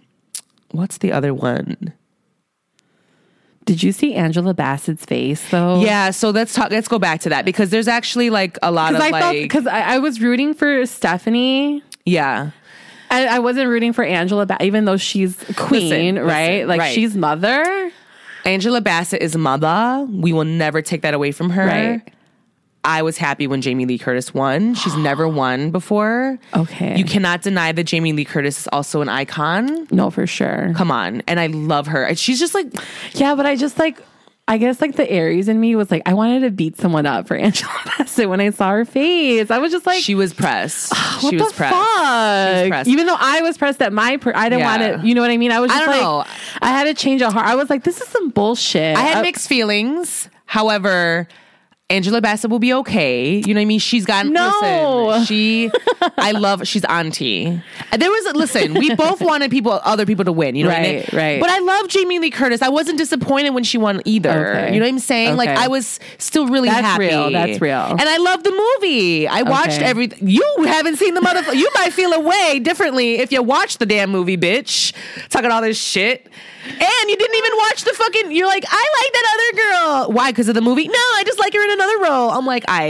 what's the other one? Did you see Angela Bassett's face though? Yeah, so let's talk. Let's go back to that because there's actually like a lot of I like, because I, I was rooting for Stephanie. yeah, I, I wasn't rooting for Angela, ba- even though she's queen, Listen, right? listen, like right. she's mother, Angela Bassett is mother. We will never take that away from her. right? I was happy when Jamie Lee Curtis won. She's never won before. Okay. You cannot deny that Jamie Lee Curtis is also an icon. No, for sure. Come on. And I love her. And She's just like, Yeah, but I just like. I guess like the Aries in me was like I wanted to beat someone up for Angela Bassett when I saw her face. I was just like, she was pressed. what she the was pressed. fuck? pressed. Even though I was pressed at my, per- I didn't Yeah. want to. You know what I mean? I was I just don't like, know. I had to change a heart. I was like, this is some bullshit. I had Uh, mixed feelings. However, Angela Bassett will be okay. You know what I mean? She's got No. Listen, she, I love. She's auntie. There was a, listen. We both wanted people, other people to win. You know what I mean? Right, right. But I love Jamie Lee Curtis. I wasn't disappointed when she won either. Okay. You know what I'm saying? Like I was still really That's happy. real. That's real. And I love the movie. I watched Okay. everything. You haven't seen the motherfucker. you might feel a way differently if you watch the damn movie, bitch. Talking all this shit. And you didn't even watch the fucking. You're like, I like that other girl. Why? Because of the movie? No, I just like her in another role. I'm like, I,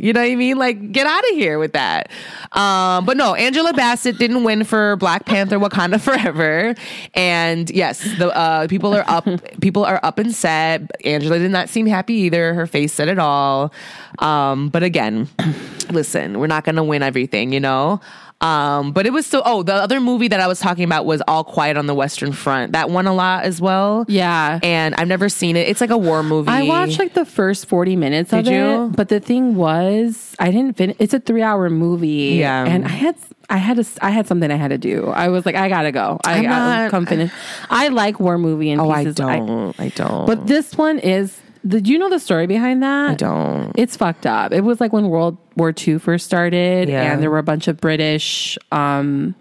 you know what I mean? Like, get out of here with that. Um, but no, Angela Bassett didn't win for Black Panther: Wakanda Forever. And yes, the uh, people are up. people are up and set. Angela did not seem happy either. Her face said it all. Um, but again, listen, we're not going to win everything, you know. Um, but it was still. Oh, the other movie that I was talking about was All Quiet on the Western Front. That won a lot as well. Yeah. and I've never seen it. It's like a war movie. I watched like the first 40 minutes of you? it, but the thing was, I didn't finish. It's a three hour movie. Yeah. And I had, I had a, I had something I had to do. I was like, I gotta go. I gotta come finish. I like war movie and Oh, I pieces. don't. I, don't. but this one is, did you know the story behind that? I don't. It's fucked up. It was like when World War II first started, Yeah. and there were a bunch of British um,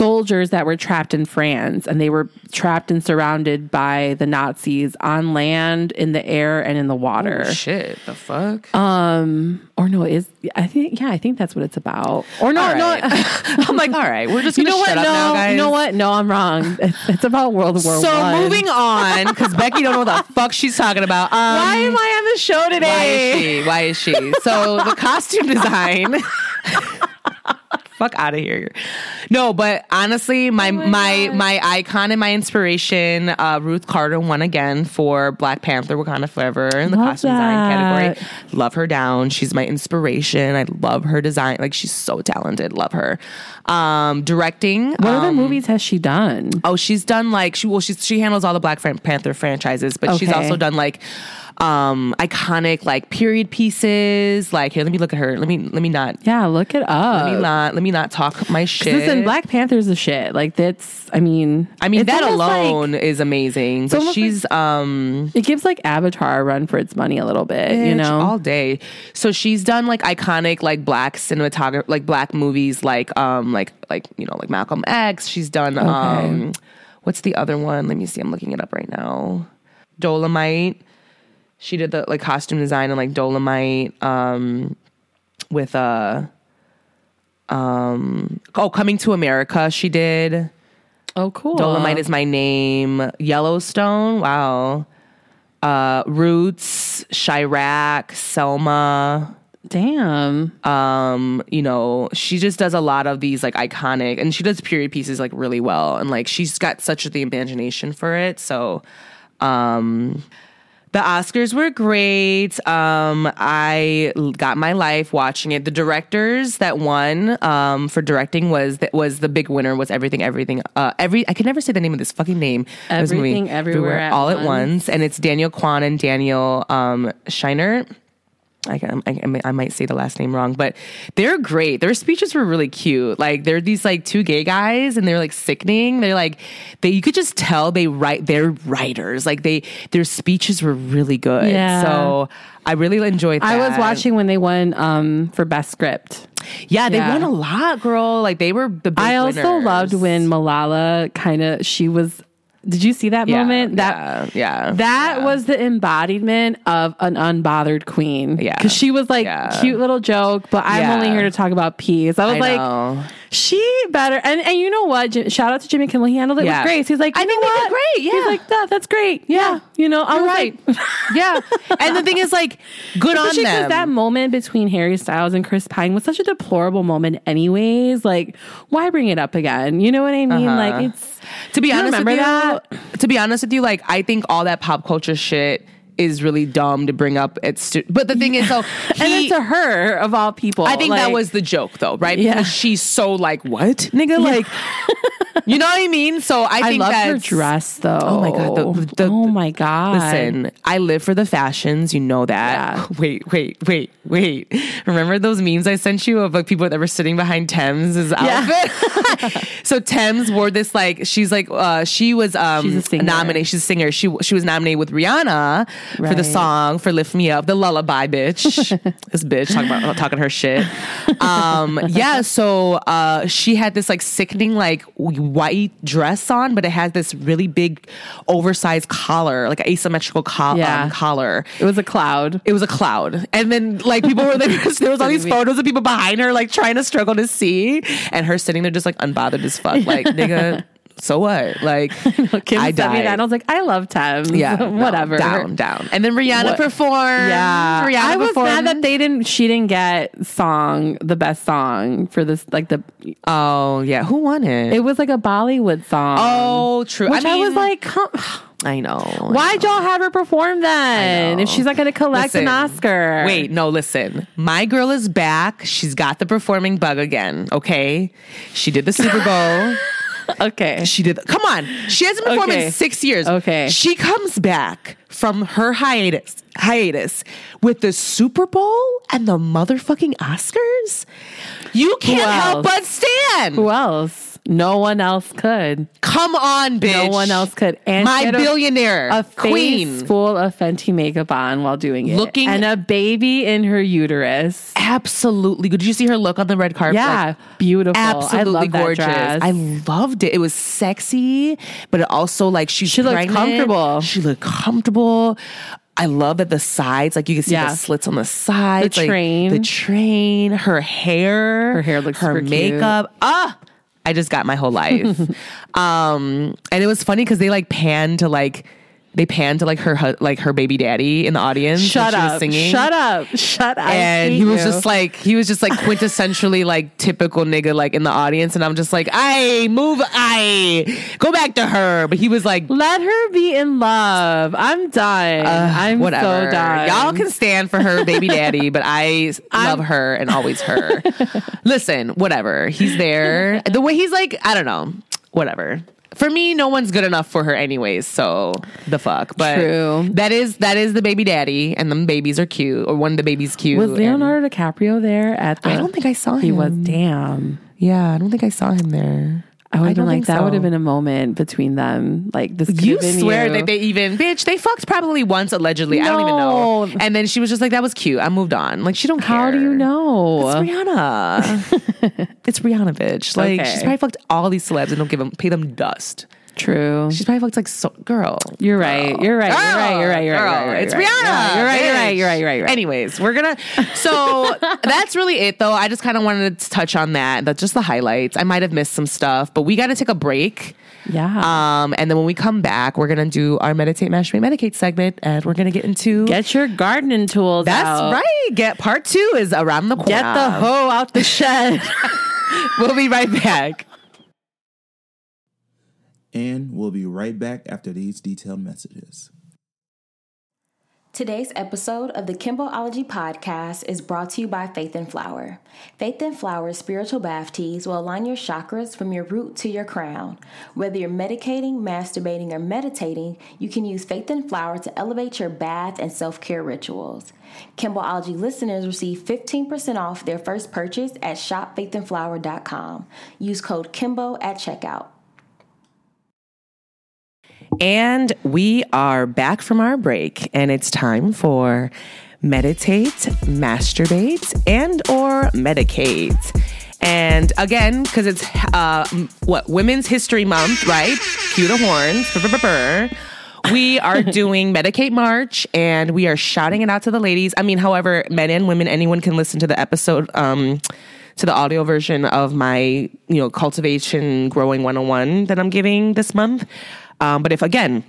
soldiers that were trapped in France, and they were trapped and surrounded by the Nazis on land, in the air, and in the water. Shit, the fuck. Um, or no, is I think yeah, I think that's what it's about. Or no, All no. I'm like, all right, we're just You gonna know what? No, now, you know what? No, I'm wrong. It's, it's about World War So One. moving on, because Becky don't know what the fuck she's talking about. Um, Why am I on the show Why today? is she? Why is she? So the costume design. Fuck out of here. No, but honestly, my my my, icon and my inspiration, uh, Ruth Carter won again for Black Panther Wakanda Forever in the Love costume design category. Love her down. She's my inspiration. I love her design. Like she's so talented. Love her. Um, directing. What other um, movies has she done? Oh, she's done like she well, she's she handles all the Black Panther franchises, but she's also done like um iconic like period pieces. Like here, let me look at her. Let me let me not Yeah, look it up. let me not let me not talk my shit. Listen, Black Panther's the shit. Like that's. I mean, I mean that almost like- alone is amazing. But almost she's um it gives like Avatar a run for its money a little bit. you know, all day. So she's done like iconic like black cinematography like black movies like um like like you know like Malcolm X. She's done um what's the other one? Let me see. I'm looking it up right now. Dolemite. She did the like costume design and like Dolemite um with uh um oh Coming to America she did. oh cool. Dolemite is my name. Yellowstone, wow. Uh, Roots, Chi-Raq, Selma. Damn. Um, you know, she just does a lot of these like iconic, and she does period pieces like really well, and like she's got such the imagination for it. So, um, the Oscars were great. Um, I got my life watching it. The directors that won um, for directing was that was the big winner. Was everything, everything, uh, every. I can never say the name of this fucking name. this movie. Everything, Everywhere at all at Once. once, and it's Daniel Kwan and Daniel um, Scheinert. I, can- I, I, I might say the last name wrong, but they're great. Their speeches were really cute. Like they're these like two gay guys, and they're like sickening. They're like they. You could just tell they write. They're writers. Like they their speeches were really good. Yeah. So I really enjoyed. that. I was watching when they won um, for best script. Yeah, they Yeah. won a lot, girl. Like they were the. Big I also winners. loved when Malala kind of she was. Did you see that Yeah, moment? That yeah, yeah, that yeah. was the embodiment of an unbothered queen. Yeah. because she was like cute little joke, but I'm only here to talk about peace. I was I like, know. She better. And and you know what? Jim, shout out to Jimmy Kimmel. He handled it Yeah. with grace. He's like, I think know they did what? great, He's like that. That's great. Yeah, you know, I You're right. like. yeah, and the thing is, like, good on Especially them. that moment between Harry Styles and Chris Pine was such a deplorable moment, anyways. Like, why bring it up again? You know what I mean? Uh-huh. Like, it's to be honest with you, that? to be honest with you, like I think all that pop culture shit is really dumb to bring up at stu- but the thing is though and he, it's to her of all people. I think that was the joke though, right? Yeah. Because she's so like, what? Nigga, like you know what I mean? So I I think love her dress though. Oh my God, the- the- oh my god! Listen, I live for the fashions. You know that. Yeah. Wait, wait, wait, wait. Remember those memes I sent you of like people that were sitting behind Tems' outfit? so Tems wore this like she's like uh she was um She's nominated. She's a singer. She she was nominated with Rihanna for the song for "Lift Me Up," the lullaby bitch. this bitch talking about talking her shit. Um, yeah. So uh, she had this like sickening like white dress on, but it had this really big oversized collar, like asymmetrical col- Yeah. um, collar. It was a cloud. It was a cloud, and then like people were there was, there was all these photos of people behind her like trying to struggle to see, and her sitting there just like unbothered as fuck, like nigga. So what? Like Kim I sent me died. that, I was like, I love Tems. yeah, no, whatever. down, down, and then Rihanna What- performed. Yeah, Rihanna I was performed. mad that they didn't. She didn't get song the best song for this. Like the, Oh yeah, who won it? it was like a Bollywood song. oh, true. which I, was like, come, I know. why'd y'all have her perform then if she's not going to collect Listen, an Oscar? Wait, no, listen. My girl is back. She's got the performing bug again. Okay, she did the Super Bowl. okay. She did. Come on, she hasn't performed Okay. in six years. Okay. she comes back from her hiatus hiatus with the Super Bowl and the motherfucking Oscars. You can't help but stand. Who else? No one else could. Come on, bitch. No one else could. And My she a- billionaire A queen. full of Fenty makeup on while doing it, Looking- and a baby in her uterus. Absolutely. Did you see her look on the red carpet? Yeah, Like, beautiful. absolutely I gorgeous. I loved it. It was sexy, but it also like she, She looked comfortable. She looked comfortable. I love that the sides, like you can see Yeah. the slits on the sides, The like, train. the train, her hair, Her hair looks her super cute. makeup. Ah, I just got my whole life. um, and it was funny because they like panned to like they panned to like her hu- like her baby daddy in the audience. Shut up. singing. Shut up. Shut up. and he was just like he was just like quintessentially like typical nigga like in the audience and i'm just like i move i go back to her but he was like let her be in love. I'm done. Uh, I'm whatever so done. y'all can stand for her baby daddy but i love her and always her listen whatever he's there the way he's like i don't know whatever for me, no one's good enough for her anyways. So the fuck, but True. that is that is the baby daddy, and the babies are cute, or one of the babies cute. was Leonardo DiCaprio there at the I don't think I saw him. he was damn. Yeah, I don't think I saw him there. I would have been don't like that so. would have been a moment between them. Like this could You swear you. that they even bitch they fucked probably once allegedly. I don't even know. And then she was just like, "That was cute. I moved on." Like she don't care. How do you know? It's Rihanna. it's Rihanna, bitch. Like Okay. she's probably fucked all these celebs and don't give them pay them dust. True. She's probably fucked like so girl. You're right. You're right. You're right. You're right. You're right. Girl, You're right. It's Rihanna. You're right. You're right. You're right. You're right. You're right. Anyways, we're gonna. So that's really it, though. I just kind of wanted to touch on that. That's just the highlights. I might have missed some stuff, but we got to take a break. Yeah. Um, and then when we come back, we're gonna do our meditate, masturbate, medicate segment, and we're gonna get into. Get your gardening tools that's out. right. Get part two is around the corner. Get the hoe out the shed. We'll be right back. And we'll be right back after these detailed messages. Today's episode of the Kimbology podcast is brought to you by Faith and Flower. Faith and Flower's spiritual bath teas will align your chakras from your root to your crown. Whether you're medicating, masturbating, or meditating, you can use Faith and Flower to elevate your bath and self care rituals. Kimbology listeners receive 15% off their first purchase at shopfaithandflower.com. Use code KIMBO at checkout. And we are back from our break, and it's time for meditate, masturbate, and or medicate. And again, because it's uh, what Women's History Month, right? Cue the horns. We are doing Medicate March, and we are shouting it out to the ladies. I mean, however, men and women, anyone can listen to the episode. Um, to the audio version of my, you know, cultivation growing 101 that I'm giving this month. Um, but if again,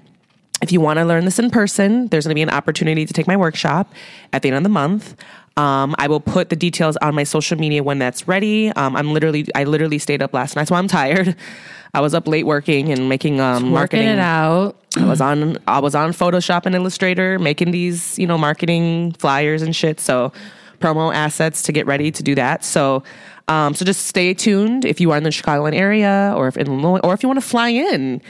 if you want to learn this in person, there's going to be an opportunity to take my workshop at the end of the month. Um, I will put the details on my social media when that's ready. Um, I'm literally, I literally stayed up last night, so I'm tired. I was up late working and making um, Working marketing. it out. I was on I was on Photoshop and Illustrator making these, you know, marketing flyers and shit. So promo assets to get ready to do that. So um so just stay tuned if you are in the Chicagoland area or if in Illinois or if you want to fly in.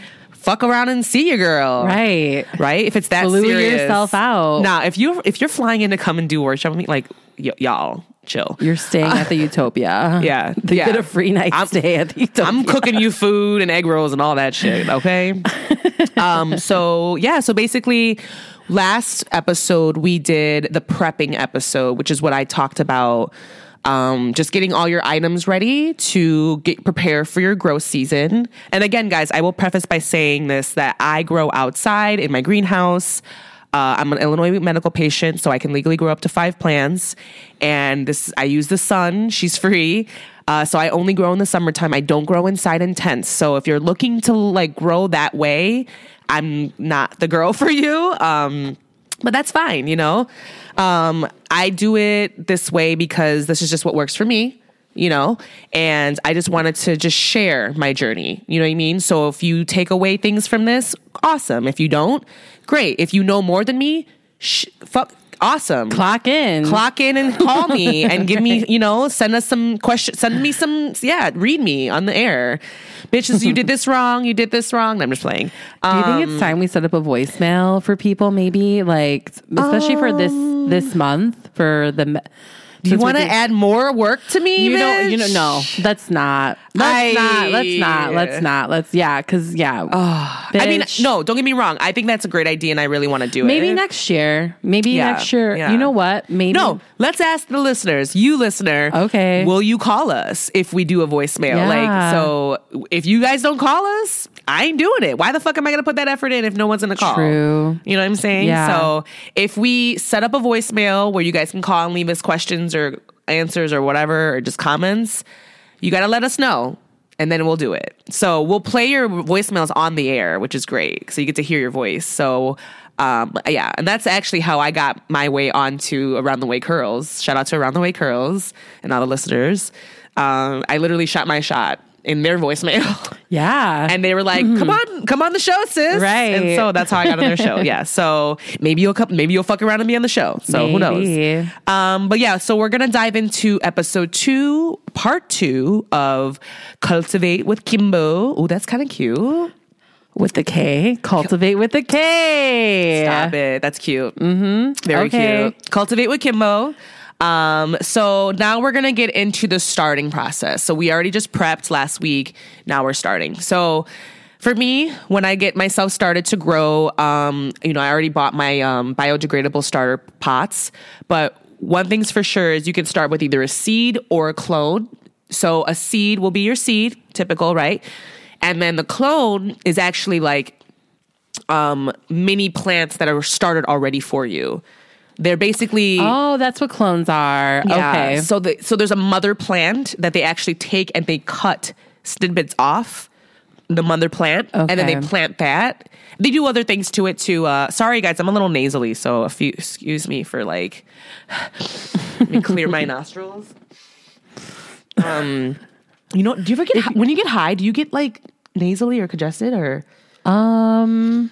Fuck around and see your girl. Right. Right? If it's that Blew serious. yourself out. Nah, if you if you're flying in to come and do worship I mean like y- y'all chill. You're staying at the Utopia. Yeah, To yeah. get a free night I'm- stay at the Utopia. I'm cooking you food and egg rolls and all that shit, okay? um, so yeah, so basically last episode we did the prepping episode, which is what I talked about. Um, just getting all your items ready to get prepare for your grow season. And again, guys, I will preface by saying this that I grow outside in my greenhouse. Uh, I'm an Illinois medical patient, so I can legally grow up to five plants. And this, I use the sun; she's free. Uh, so I only grow in the summertime. I don't grow inside in tents. So if you're looking to like grow that way, I'm not the girl for you. Um, but that's fine, you know. Um, I do it this way because this is just what works for me you know? And i just wanted to just share my journey you know what i mean? So if you take away things from this awesome. If you don't great. If you know more than me sh- fuck awesome Clock in. clock in and call me and give me you know send us some questions send me some yeah read me on the air bitches you did this wrong you did this wrong i'm just playing Do you think it's um, time we set up a voicemail for people? Maybe like, especially for this this month for the. Do you want to add more work to me You don't. You know. No, that's not. Let's I- not. Let's not. Let's not. Let's. Yeah. Because yeah. I mean, no, don't get me wrong. I think that's a great idea and I really want to do Maybe it. Maybe next year. Maybe Yeah, next year. yeah. You know what? Maybe No, let's ask the listeners. You listener, Okay. Will you call us if we do a voicemail? Yeah. Like, so if you guys don't call us, I ain't doing it. Why the fuck am I going to put that effort in if no one's going to call? True. You know what I'm saying? Yeah. So if we set up a voicemail where you guys can call and leave us questions or answers or whatever, or just comments, you got to let us know. and then we'll do it. So we'll play your voicemails on the air, which is great. So you get to hear your voice. So um, yeah, and that's actually how I got my way onto Around the Way Curls. Shout out to Around the Way Curls and all the listeners. Um, I literally shot my shot in their voicemail. Yeah. And they were like, "Come on, come on the show, sis!" Right. And so that's how I got on their show. Yeah. So maybe you'll come, maybe you'll fuck around and be on the show. So who knows? Um, but yeah, so we're gonna dive into episode two, part two of Kultivate with Kimbo. Oh, that's kind of cute. with the K. Cultivate with the K. Stop it. That's cute. Mm-hmm. Very Okay. cute. Kultivate with Kimbo. Um, so now we're gonna get into the starting process. So we already just prepped last week. Now we're starting. So for me, when I get myself started to grow, um, you know, I already bought my um, biodegradable starter pots. But one thing's for sure is you can start with either a seed or a clone. So a seed will be your seed, typical, right? And then the clone is actually like um, mini plants that are started already for you. They're basically Oh, that's what clones are. yeah. Okay. So the, so there's a mother plant that they actually take and they cut snippets off the mother plant and then they plant that. They do other things to it too. Uh, sorry guys, I'm a little nasally, so if you excuse me for like let me clear my nostrils. Um, you know, do you ever get when you get high? Do you get like nasally or congested or? Um,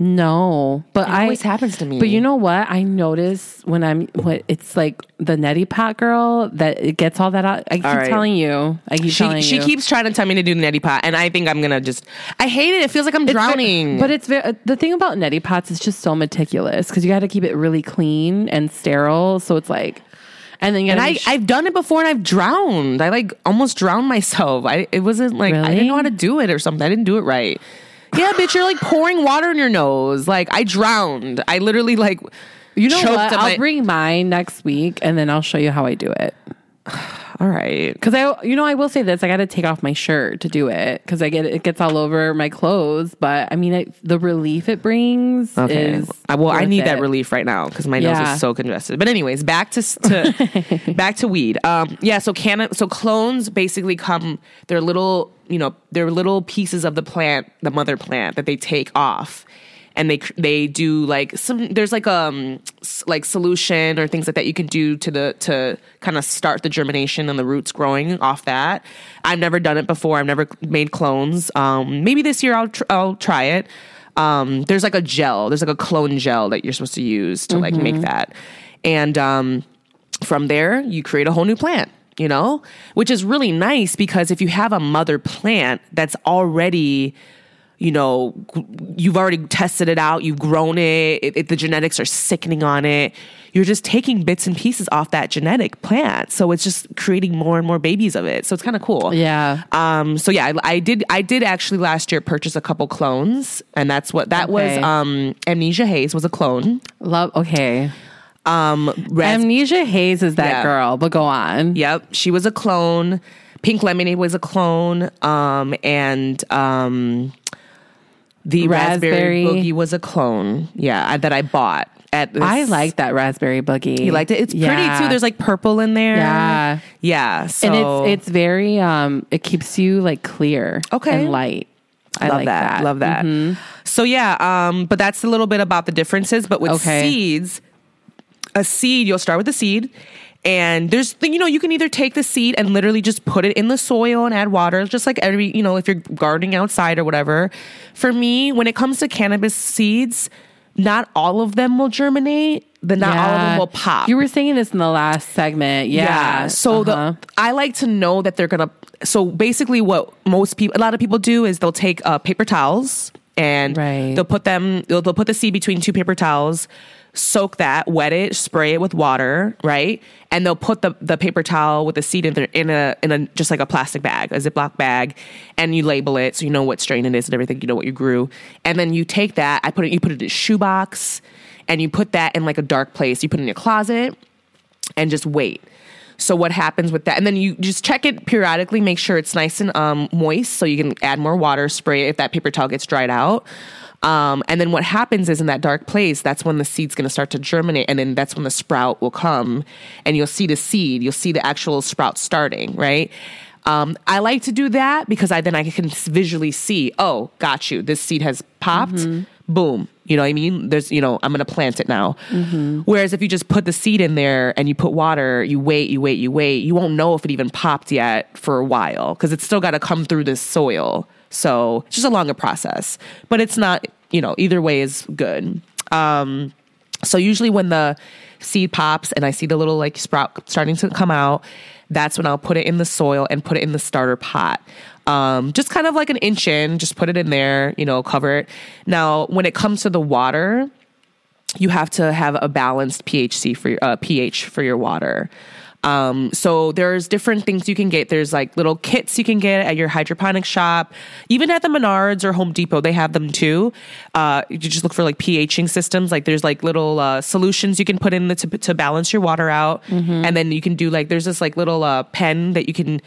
no, but It I always happens to me. But you know what? I notice when I'm when it's like the neti pot girl that it gets all that out. I keep right. telling you. I keep She, telling she you. keeps trying to tell me to do the neti pot, and I think I'm gonna just. I hate it. It feels like I'm It's drowning. but it's very, the thing about neti pots is just so meticulous because you got to keep it really clean and sterile. So it's like, and then you and I, to. I've done it before, and I've drowned. I like almost drowned myself. I it wasn't like I didn't know how to do it or something. I didn't do it right. Yeah, bitch, you're like pouring water in your nose. Like I drowned. I literally like. you know choked what? I'll my- bring mine next week and then I'll show you how I do it. All right. Because I, you know, I will say this: I got to take off my shirt to do it because I get it gets all over my clothes. But I mean, it, the relief it brings Okay. is I, well, I need that relief right now because my nose is so congested. But anyways, back to, to back to weed. Um, yeah. So can so clones basically come. They're little, you know, they're little pieces of the plant, the mother plant that they take off, and they they do like some. There's like um like solution or things like that you can do to the to kind of start the germination and the roots growing off that. I've never done it before. I've never made clones. Um, maybe this year I'll tr- I'll try it um, there's like a gel, there's like a clone gel that you're supposed to use to like make that. And um, from there, you create a whole new plant, you know, which is really nice because if you have a mother plant that's already, you know, you've already tested it out, you've grown it, it, it- the genetics are sickening on it. You're just taking bits and pieces off that genetic plant. So it's just creating more and more babies of it. So it's kind of cool. Yeah. Um, so yeah, I, I did. I did actually last year purchase a couple clones, and that's what that was. Um, Amnesia Haze was a clone. Love. Okay. Um, ras- Amnesia Haze is that Yeah. girl, but go on. Yep, she was a clone. Pink Lemonade was a clone. Um, and um, the Raspberry. Raspberry. Boogie was a clone. Yeah, I, that I bought at. This, I like that raspberry boogie. You liked it. It's Yeah. pretty too. There's like purple in there. Yeah. yeah. So and it's it's very um it keeps you like clear Okay. and light. I love like that. that. Mm-hmm. Love that. So yeah, um, but that's a little bit about the differences. But with Okay. seeds, a seed, you'll start with the seed. And there's, you know, you can either take the seed and literally just put it in the soil and add water, just like every, you know, if you're gardening outside or whatever. For me, when it comes to cannabis seeds, not all of them will germinate, but not all of them will pop. You were saying this in the last segment. Yeah. So Uh-huh. the I like to know that they're gonna. So basically, what most people, a lot of people do is they'll take uh, paper towels and Right. they'll put them. They'll, they'll put the seed between two paper towels, soak that, wet it, spray it with water, right, and they'll put the the paper towel with the seed in there in a in a just like a plastic bag, a Ziploc bag, and you label it so you know what strain it is and everything. You know what you grew, and then you take that. I put it. You put it in a shoebox, and you put that in like a dark place. You put it in your closet and just wait. So what happens with that? And then you just check it periodically, make sure it's nice and um, moist, so you can add more water, spray it if that paper towel gets dried out. Um, and then what happens is in that dark place, that's when the seed's going to start to germinate, and then that's when the sprout will come, and you'll see the seed, you'll see the actual sprout starting, right? Um, I like to do that because I then I can visually see. Oh, got you. This seed has popped. Mm-hmm. Boom. You know what I mean? There's, you know, I'm going to plant it now. Mm-hmm. Whereas if you just put the seed in there and you put water, you wait, you wait, you wait, you won't know if it even popped yet for a while because it's still got to come through this soil. So it's just a longer process, but it's not, you know, either way is good. Um, so usually when the seed pops and I see the little like sprout starting to come out, that's when I'll put it in the soil and put it in the starter pot. Um, just kind of like an inch in, just put it in there, you know, cover it. Now, when it comes to the water, you have to have a balanced pHC for your, uh, pH for your water. Um, so there's different things you can get. There's like little kits you can get at your hydroponic shop, even at the Menards or Home Depot. They have them too. Uh, you just look for like pHing systems. Like there's like little uh, solutions you can put in the, to to balance your water out, and then you can do like there's this like little uh, pen that you can.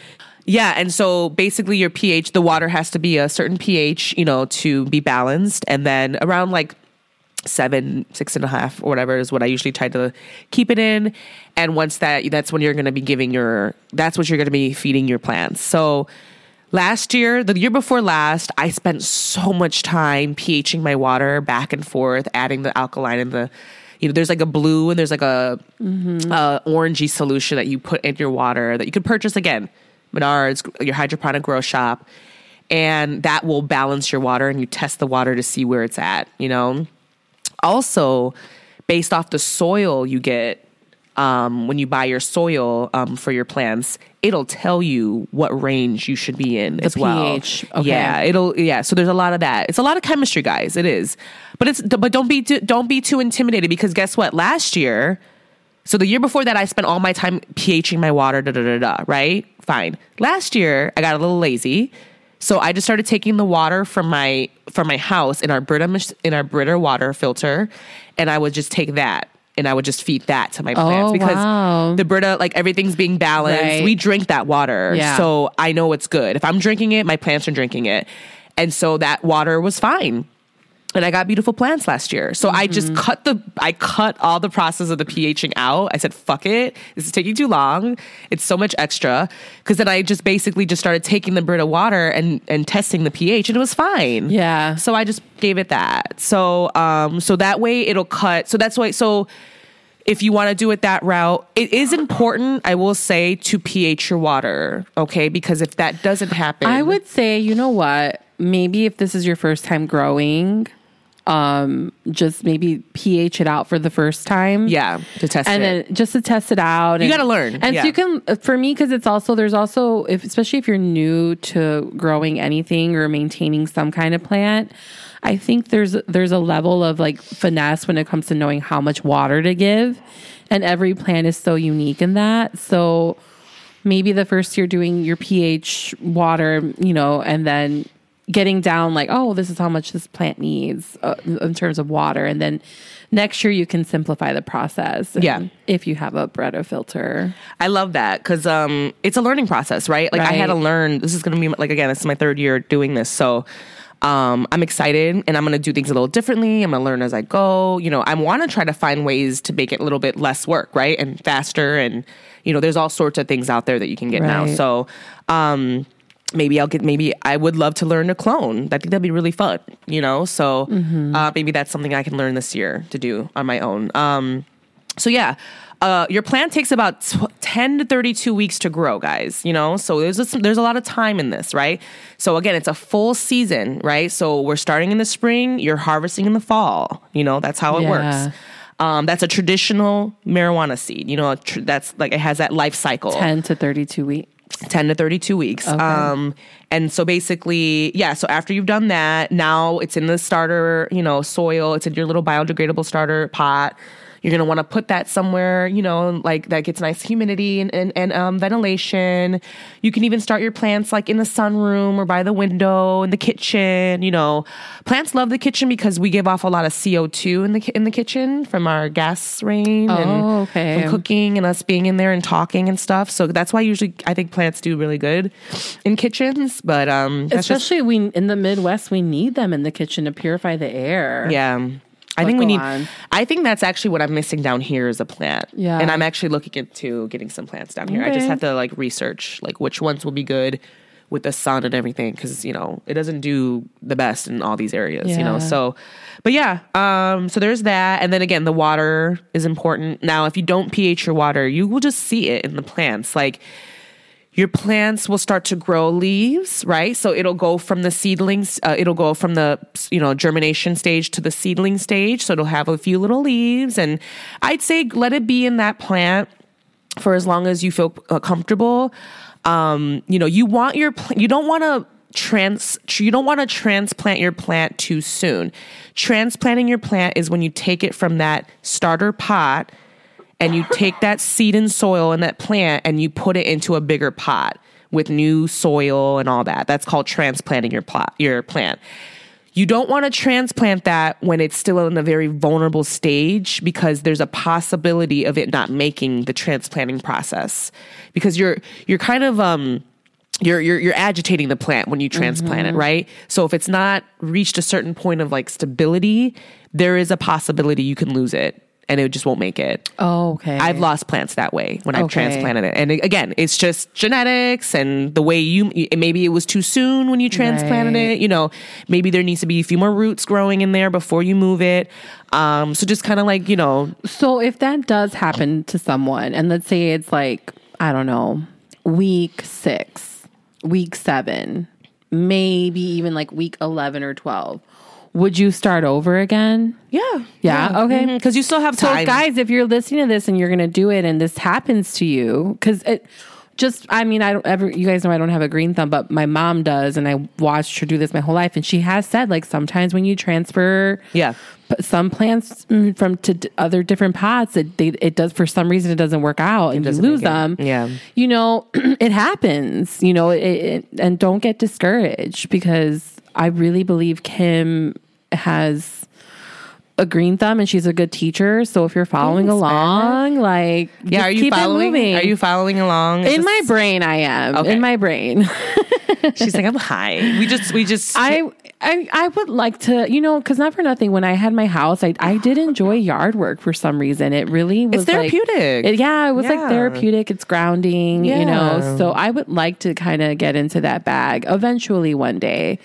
Yeah, and so basically your pH, the water has to be a certain pH, you know, to be balanced, and then around like seven, six and a half, or whatever is what I usually try to keep it in. And once that, that's when you're going to be giving your, that's what you're going to be feeding your plants. So last year, the year before last, I spent so much time pHing my water back and forth, adding the alkaline and the, you know, there's like a blue and there's like a uh, orangey solution that you put in your water that you could purchase again, Menards, your hydroponic grow shop, and that will balance your water and you test the water to see where it's at, you know also based off the soil you get um, when you buy your soil um, for your plants it'll tell you what range you should be in as well pH, okay. yeah it'll yeah so there's a lot of that it's a lot of chemistry guys it is but it's but don't be too, don't be too intimidated because guess what last year so the year before that, I spent all my time pHing my water, da da da da. Right? Fine. Last year, I got a little lazy, so I just started taking the water from my from my house in our Brita in our Brita water filter, and I would just take that and I would just feed that to my plants Oh, because wow. the Brita like everything's being balanced. Right. We drink that water, Yeah. so I know it's good. If I'm drinking it, my plants are drinking it, and so that water was fine and I got beautiful plants last year. So I Mm-hmm. just cut the I cut all the process of the pHing out. I said, "Fuck it, this is taking too long. It's so much extra." Because then I just basically just started taking the Brita water and and testing the pH, and it was fine. Yeah. So I just gave it that. So um so that way it'll cut. So that's why. So if you want to do it that route, it is important, I will say, to pH your water. Okay, because if that doesn't happen, I would say, you know what? Maybe if this is your first time growing, um, just maybe pH it out for the first time. yeah to test and it. then just to test it out. You gotta learn, And yeah. so you can, for me, because it's also there's also if especially if you're new to growing anything or maintaining some kind of plant. I think there's there's a level of like finesse when it comes to knowing how much water to give, and every plant is so unique in that. So maybe the first year doing your pH water, you know, and then getting down like, oh, this is how much this plant needs uh, in terms of water, and then next year you can simplify the process. Yeah. if you have a Brita filter, I love that because um, it's a learning process, right? Like I had to learn. This is going to be like again, this is my third year doing this, so um, I'm excited and I'm going to do things a little differently. I'm going to learn as I go. You know, I want to try to find ways to make it a little bit less work, right, and faster. And you know, there's all sorts of things out there that you can get now. So. Um, Maybe I'll get. Maybe I would love to learn to clone. I think that'd be really fun. You know, so uh, maybe that's something I can learn this year to do on my own. Um, so yeah, uh, your plant takes about tw- ten to thirty-two weeks to grow, guys. You know, so there's a, there's a lot of time in this, right? So again, it's a full season, right? So we're starting in the spring, you're harvesting in the fall. You know, that's how it Yeah. works. Um, that's a traditional marijuana seed. You know, tr- that's like it has that life cycle. ten to thirty-two weeks. 10 to 32 weeks. Um, and so basically, yeah, so after you've done that, now it's in the starter, you know, soil, it's in your little biodegradable starter pot. You're going to want to put that somewhere, you know, like that gets nice humidity and, and, and um, ventilation. You can even start your plants like in the sunroom or by the window in the kitchen. You know, plants love the kitchen because we give off a lot of CO2 in the in the kitchen from our gas rain and Oh, okay. from cooking and us being in there and talking and stuff. So that's why usually I think plants do really good in kitchens. But um, that's just Especially we in the Midwest, we need them in the kitchen to purify the air. yeah. I think we need. on. I think that's actually what I'm missing down here is a plant. Yeah. and I'm actually looking into getting some plants down here. I just have to like research like which ones will be good with the sun and everything because you know it doesn't do the best in all these areas. You know, so but yeah. Um, so there's that, and then again, the water is important. Now, if you don't pH your water, you will just see it in the plants, like your plants will start to grow leaves, right? So it'll go from the seedlings, uh, it'll go from the you know germination stage to the seedling stage. So it'll have a few little leaves, and I'd say let it be in that plant for as long as you feel uh, comfortable. Um, you know, you want your you don't want to trans you don't want to transplant your plant too soon. Transplanting your plant is when you take it from that starter pot and you take that seed and soil and that plant and you put it into a bigger pot with new soil and all that. That's called transplanting your plot your plant. You don't want to transplant that when it's still in a very vulnerable stage because there's a possibility of it not making the transplanting process because you're you're kind of um you're you're you're agitating the plant when you transplant it, right? So if it's not reached a certain point of like stability, there is a possibility you can lose it and it just won't make it. Oh, okay. I've lost plants that way when I've Okay. transplanted it. And again, it's just genetics and the way you, maybe it was too soon when you transplanted Right. it. You know, maybe there needs to be a few more roots growing in there before you move it. Um, so just kind of like, you know, So if that does happen to someone, and let's say it's like, I don't know, week six, week seven, maybe even like week 11 or 12, would you start over again? yeah. Yeah, okay. Mm-hmm. Because you still have So, guys, if you're listening to this and you're going to do it and this happens to you, because it just, I mean, I don't ever, you guys know I don't have a green thumb, but my mom does. And I watched her do this my whole life. And she has said, like, sometimes when you transfer Yeah. some plants mm, from to other different pots, it, they, it does, for some reason, it doesn't work out and you lose them. Yeah. You know, it happens, you know, it, it, and don't get discouraged because I really believe Kim has a green thumb and she's a good teacher. So if you're following Thanks, along, like yeah. Are you following? Are you following along? in Just- my brain? I am Okay. in my brain. She's like, I'm high. We just, we just, I, I I would like to, you know, because not for nothing. When I had my house, I I did enjoy yard work for some reason. It really was like- therapeutic. it- yeah, it was Yeah. like therapeutic. It's grounding, you know. So I would like to kind of get into that bag eventually one day.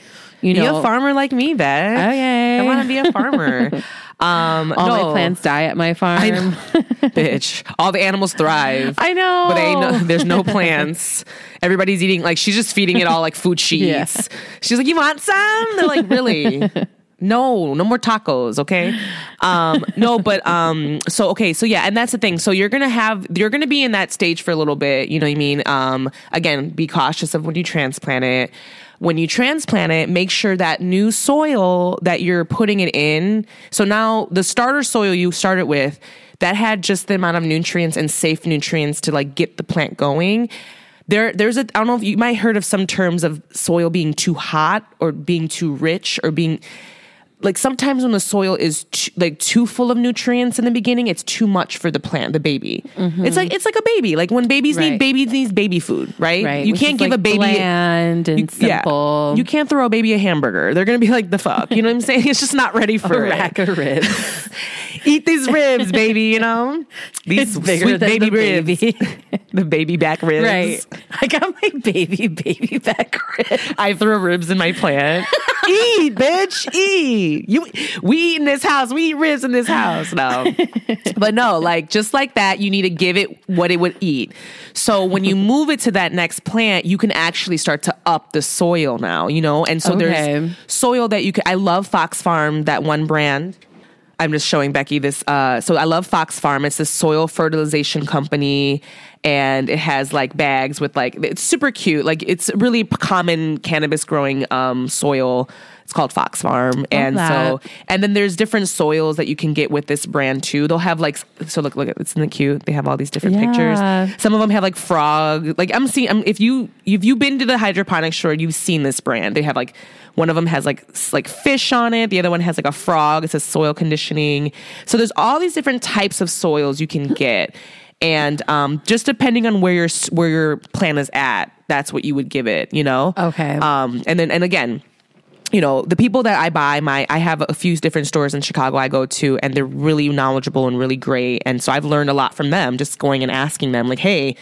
You know, be a farmer like me, Beth. Okay. I want to be a farmer. Um, all no, my plants die at my farm. Bitch. All the animals thrive. I know. But they no, there's no plants. Everybody's eating like she's just feeding it all like food she Yeah. eats. She's like, "You want some?" They're like, "Really?" No, no more tacos, okay? Um, no, but um, so okay, so yeah, and that's the thing. So you're gonna have you're gonna be in that stage for a little bit, you know what I mean? Um, again, be cautious of when you transplant it. When you transplant it, make sure that new soil that you're putting it in. So now the starter soil you started with that had just the amount of nutrients and safe nutrients to like get the plant going there there's a I don't know if you might heard of some terms of soil being too hot or being too rich or being like sometimes when the soil is too, like too full of nutrients in the beginning it's too much for the plant the baby it's like it's like a baby like when babies need Mm-hmm. Babies needs baby food right, right? you which can't give like, a baby bland and yeah. simple. you can't throw a baby a hamburger they're gonna be like the fuck you know what i'm saying it's just not ready for a it. rack of ribs. eat these ribs baby you know these sweet baby the ribs baby. the baby back ribs right. I got my baby baby back ribs. I throw ribs in my plant. Eat, bitch, eat. You, we eat in this house. We eat ribs in this house. No, but no, like just like that, you need to give it what it would eat. So when you move it to that next plant, you can actually start to up the soil now. You know, and so Okay. there's soil that you can. I love Fox Farm, that one brand. I'm just showing Becky this. Uh, so I love Fox Farm. It's this soil fertilization company, and it has like bags with like it's super cute. Like it's really common cannabis growing um, soil. It's called Fox Farm, and so and then there's different soils that you can get with this brand too. They'll have like so look look at it's in the cute. They have all these different Yeah. pictures. Some of them have like frog. Like I'm seeing. I'm, if you if you've been to the hydroponic store, you've seen this brand. They have like one of them has like like fish on it. The other one has like a frog. It says soil conditioning. So there's all these different types of soils you can get, and um, just depending on where your where your plan is at, that's what you would give it. You know. Okay. Um, and then and again you know, the people that I buy my, I have a few different stores in Chicago I go to, and they're really knowledgeable and really great. And so I've learned a lot from them, just going and asking them, like, hey,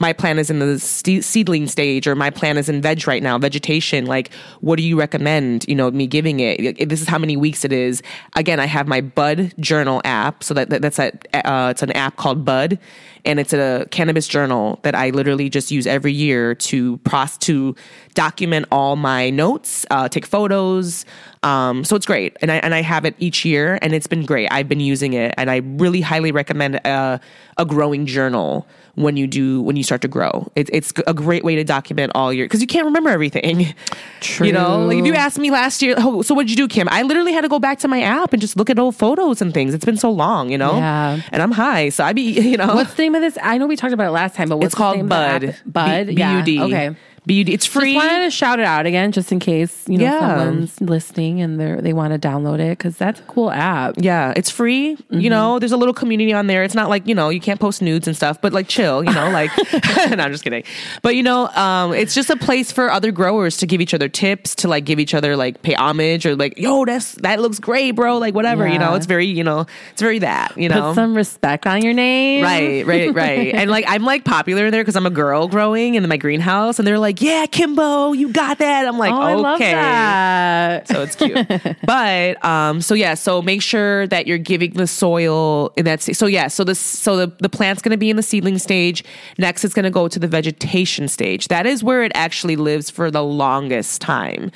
my plant is in the seedling stage, or my plant is in veg right now, vegetation. Like, what do you recommend? You know, me giving it. This is how many weeks it is. Again, I have my Bud Journal app, so that, that that's a, uh, it's an app called Bud, and it's a cannabis journal that I literally just use every year to pros to document all my notes, uh, take photos. Um, so it's great, and I and I have it each year, and it's been great. I've been using it, and I really highly recommend a, a growing journal when you do when you start to grow. It, it's a great way to document all your because you can't remember everything. True. You know, like if you asked me last year, oh, so what'd you do, Kim? I literally had to go back to my app and just look at old photos and things. It's been so long, you know. Yeah. And I'm high, so I be you know. What's the name of this? I know we talked about it last time, but what's it's the name called Bud. Bud. B- yeah. B-U-D. Okay. BUD. It's free. Just wanted to shout it out again, just in case you know Yeah. someone's listening and they they want to download it because that's a cool app. Yeah, it's free. Mm-hmm. You know, there's a little community on there. It's not like, you know, you can't post nudes and stuff, but like chill, you know, like no, I'm just kidding. But you know, um, it's just a place for other growers to give each other tips, to like give each other like pay homage or like, yo, that's that looks great, bro. Like whatever, you know, it's very, you know, it's very that, you know. Put some respect on your name. Right, right, right. and like I'm like popular there because I'm a girl growing in my greenhouse, and they're like, "Yeah, Kimbo, you got that." I'm like, Oh, I "Okay." love that. so it's cute. but um, so yeah, so make sure that you're giving the soil in that. sta- So yeah, so this so the the plant's going to be in the seedling stage. Next, it's going to go to the vegetation stage. That is where it actually lives for the longest time.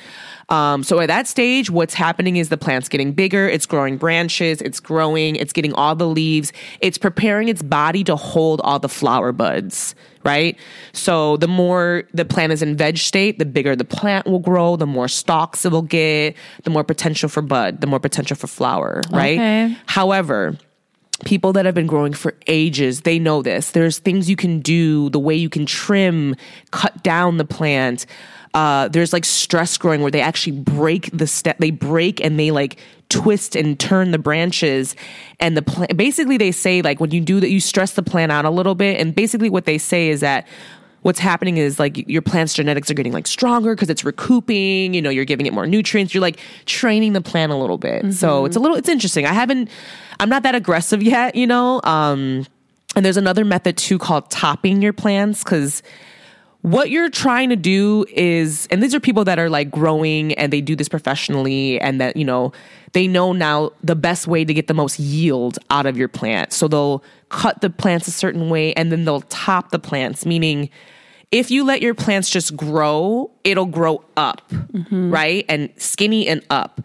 Um, so at that stage, what's happening is the plant's getting bigger, it's growing branches, it's growing, it's getting all the leaves, it's preparing its body to hold all the flower buds, right? So the more the plant is in veg state, the bigger the plant will grow, the more stalks it will get, the more potential for bud, the more potential for flower, right? Okay. However, people that have been growing for ages they know this there's things you can do the way you can trim cut down the plant uh, there's like stress growing where they actually break the step they break and they like twist and turn the branches and the plant basically they say like when you do that you stress the plant out a little bit and basically what they say is that what's happening is like your plant's genetics are getting like stronger because it's recouping you know you're giving it more nutrients you're like training the plant a little bit. So it's a little it's interesting. I haven't i'm not that aggressive yet you know um and there's another method too called topping your plants because what you're trying to do is and these are people that are like growing and they do this professionally and that you know they know now the best way to get the most yield out of your plant. So they'll cut the plants a certain way and then they'll top the plants meaning if you let your plants just grow it'll grow up mm-hmm. right? And skinny and up.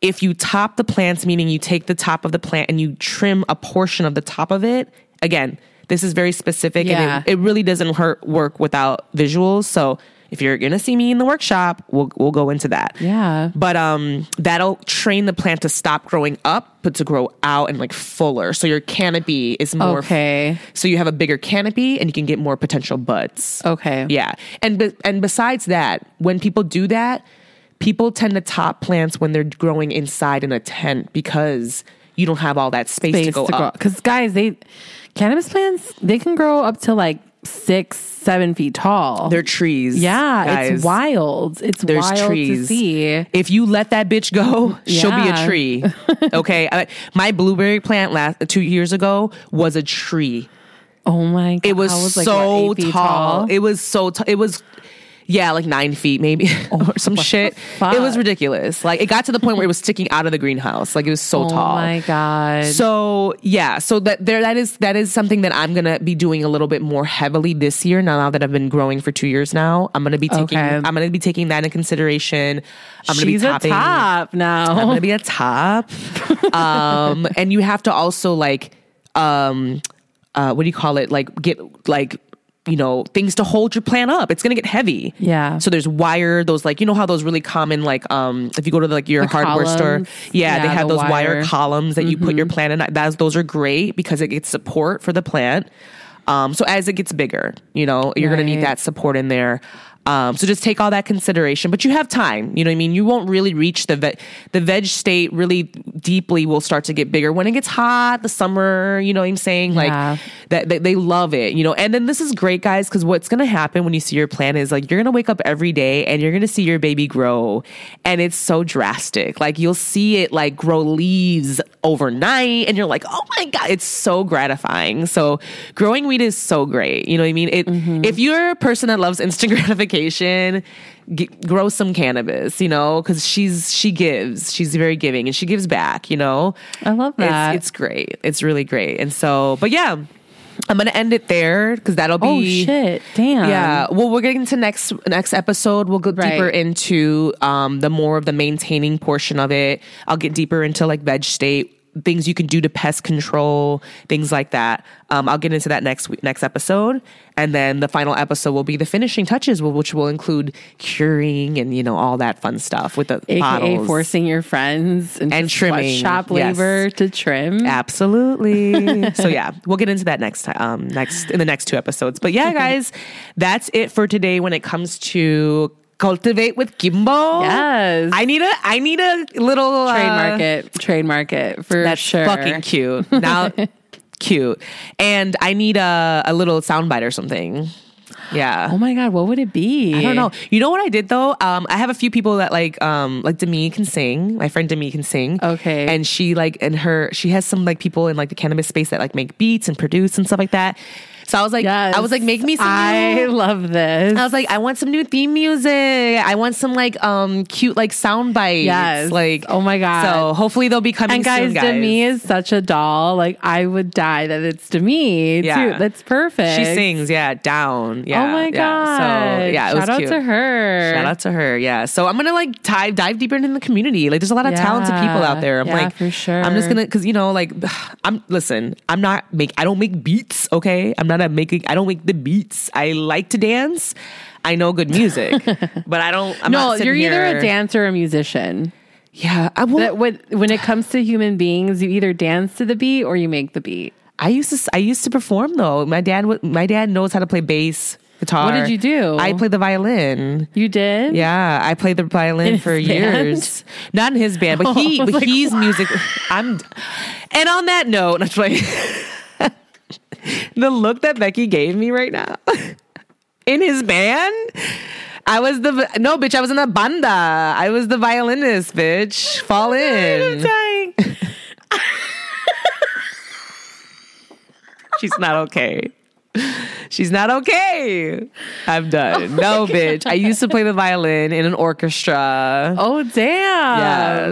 If you top the plants, meaning you take the top of the plant and you trim a portion of the top of it, again, this is very specific Yeah. and it, it really doesn't hurt work without visuals. So if you're gonna see me in the workshop, we'll we'll go into that. Yeah. But um that'll train the plant to stop growing up, but to grow out and like fuller. So your canopy is more Okay. so you have a bigger canopy and you can get more potential buds. Okay. Yeah. And be- and besides that, when people do that, people tend to top plants when they're growing inside in a tent because you don't have all that space, to go up. Because guys, they cannabis plants they can grow up to like six, seven feet tall. They're trees. yeah, guys. it's wild. It's There's wild to trees. see. If you let that bitch go, she'll be a tree. Okay. I- my blueberry plant last two years ago was a tree. Oh my god, It was, like, so what, eight feet tall. It was so tall. It was, yeah, like nine feet maybe or some shit. It was ridiculous. Like it got to the point where it was sticking out of the greenhouse. Like it was so oh tall. Oh my god. So yeah, so that there that is that is something that I'm gonna be doing a little bit more heavily this year. Now, now that I've been growing for two years now, I'm gonna be taking Okay. I'm gonna be taking that in consideration. I'm gonna She's be a top now. I'm gonna be a top. um, and you have to also like um, uh, what do you call it? Like get like you know things to hold your plant up. It's gonna get heavy. Yeah. So there's wire. Those like you know how those really common like um if you go to like your The hardware store, columns. yeah, they have the those wire, wire. Mm-hmm. columns that you put your plant in. That's those are great because it gets support for the plant. Um, so as it gets bigger, you know, you're gonna need that support in there. Um, so just take all that consideration, but you have time. You know what I mean? You won't really reach the veg, the veg state really deeply will start to get bigger when it gets hot, the summer, you know what I'm saying? Yeah. Like that, they, they love it, you know? And then this is great, guys, because what's going to happen when you see your plan is like, you're going to wake up every day and you're going to see your baby grow. And it's so drastic. Like you'll see it like grow leaves overnight and you're like, oh my God, it's so gratifying. So growing weed is so great. You know what I mean? It, If you're a person that loves instant gratification, g- grow some cannabis, you know, because she's, she gives, she's very giving and she gives back, you know? I love that. It's, it's great. It's really great. And so, but yeah, I'm to end it there because that'll be. oh shit! Damn. Yeah. Well, we're getting to next next episode. We'll go Right. deeper into um, the more of the maintaining portion of it. I'll get deeper into like veg state things you can do to pest control, things like that. Um, I'll get into that next week, next episode, and then the final episode will be the finishing touches, which will include curing and you know all that fun stuff with the AKA bottles. forcing your friends And trimming, shop yes. labor to trim. Absolutely. so yeah, we'll get into that next time, um, next in the next two episodes. But yeah, guys, that's it for today when it comes to Kultivate with Kimbo. Yes. I need a I need a little uh, Trademark it. Trademark it for That's sure. fucking cute. Now, cute, and I need a a little soundbite or something. Yeah. Oh my god, what would it be? I don't know. You know what I did though? Um, I have a few people that like, um, like Demi can sing. My friend Demi can sing. Okay. And she like, and her, she has some like people in like the cannabis space that like make beats and produce and stuff like that. So I was like, Yes. I was like, make me some. I new- love this. I was like, I want some new theme music. I want some like um cute like sound bites. Yes. Like Oh my God. So hopefully they'll be coming and guys, soon, guys. Demi is such a doll. Like I would die that it's Demi Yeah. too. That's perfect. She sings, yeah, down. Yeah. oh my yeah. god. So yeah, it Shout was out cute. to her. Shout out to her. Yeah. So I'm gonna like dive dive deeper into the community. Like there's a lot of talented people out there. I'm Yeah, like for sure. I'm just gonna cause you know, like I'm listen, I'm not make I don't make beats, okay? I'm not a making I don't make the beats. I like to dance. I know good music. but I don't I'm no, not you're either here- a dancer or a musician. Yeah. I will That when when it comes to human beings, you either dance to the beat or you make the beat. I used to I used to perform though. My dad my dad knows how to play bass, guitar. What did you do? I played the violin. You did? Yeah, I played the violin In for band? years. Not in his band, but he, but like, he's music. I'm. And on that note, that's like the look that Becky gave me right now in his band. I was the no bitch. I was in the banda. I was the violinist, bitch. Fall in. I'm dying. She's not okay. She's not okay. I'm done. Oh no, bitch. I used to play the violin in an orchestra. Oh damn.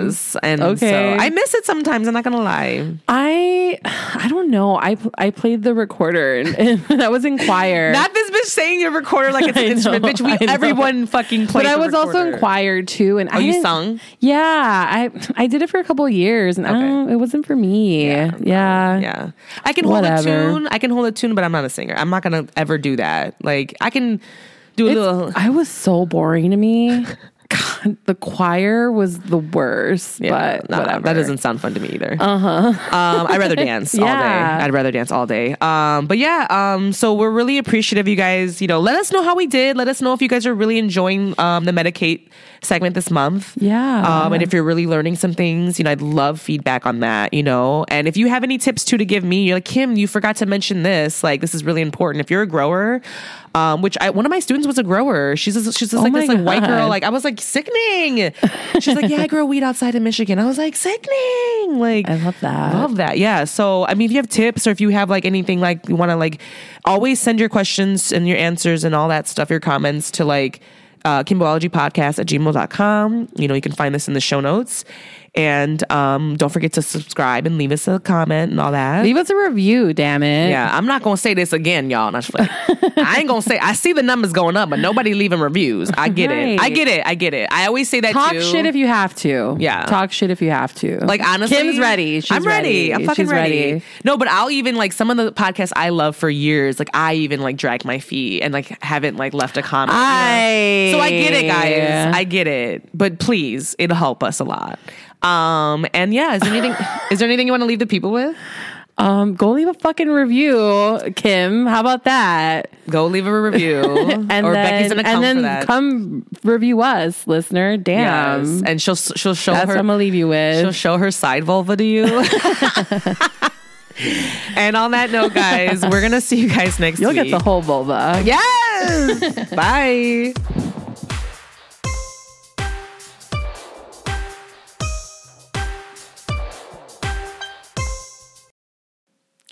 Yes. And Okay. so I miss it sometimes, I'm not gonna lie. I I don't know. I I played the recorder and, and I was in choir. Not this bitch saying your recorder like it's an know, instrument. Bitch, we everyone fucking played. but I was also in choir too, and I Oh, you sung? Yeah, I I did it for a couple of years, and Okay. don't- it wasn't for me. Yeah, Yeah. I can hold a tune. I can hold a tune, but I'm not a singer. I'm not gonna ever do that. Like I can do a It's- little I was so boring to me. God, the choir was the worst. Yeah, but nah, whatever. that doesn't sound fun to me either. Uh huh. Um, I'd rather dance all day. I'd rather dance all day. Um, but yeah, um, so we're really appreciative, you guys. You know, let us know how we did. Let us know if you guys are really enjoying um, the Medicate segment this month. Yeah. Um, and if you're really learning some things, you know, I'd love feedback on that. You know, and if you have any tips too to give me, you're like Kim, you forgot to mention this. Like, this is really important. If you're a grower. Um, which I, one of my students was a grower. She's just, she's just Oh like this like white girl. Like I was like sickening. She's like, yeah, I grow weed outside of Michigan. I was like, sickening. Like, I love that. Love that. Yeah. So, I mean, if you have tips or if you have like anything like you want to like always send your questions and your answers and all that stuff, your comments to like uh, kimbologypodcast at gmail.com. You know, you can find this in the show notes. And um, don't forget to subscribe and leave us a comment and all that. Leave us a review, damn it. Yeah, I'm not gonna say this again, y'all. Not I ain't gonna say. I see the numbers going up, but nobody leaving reviews. I get it. I get it. I get it. I always say that Talk too. shit if you have to. Yeah. Talk shit if you have to. Like honestly, Kim's ready. She's I'm ready. I'm fucking She's ready. No, but I'll even like some of the podcasts I love for years. Like I even like drag my feet and like haven't like left a comment. you know? I- So I get it, guys. I get it. But please, it'll help us a lot. Um, and yeah, is there anything? is there anything you want to leave the people with? Um, go leave a fucking review, Kim. How about that? Go leave a review. And or then, Becky's gonna come and then come review us, listener. Damn. Yes. And she'll she'll show That's her I'm gonna leave you with. she'll show her side vulva to you. and on that note, guys, we're gonna see you guys next You'll week. get the whole vulva. Yes. Bye.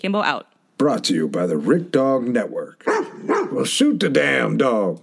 Kimbo out. Brought to you by the Rick Dog Network. well, shoot the damn dog.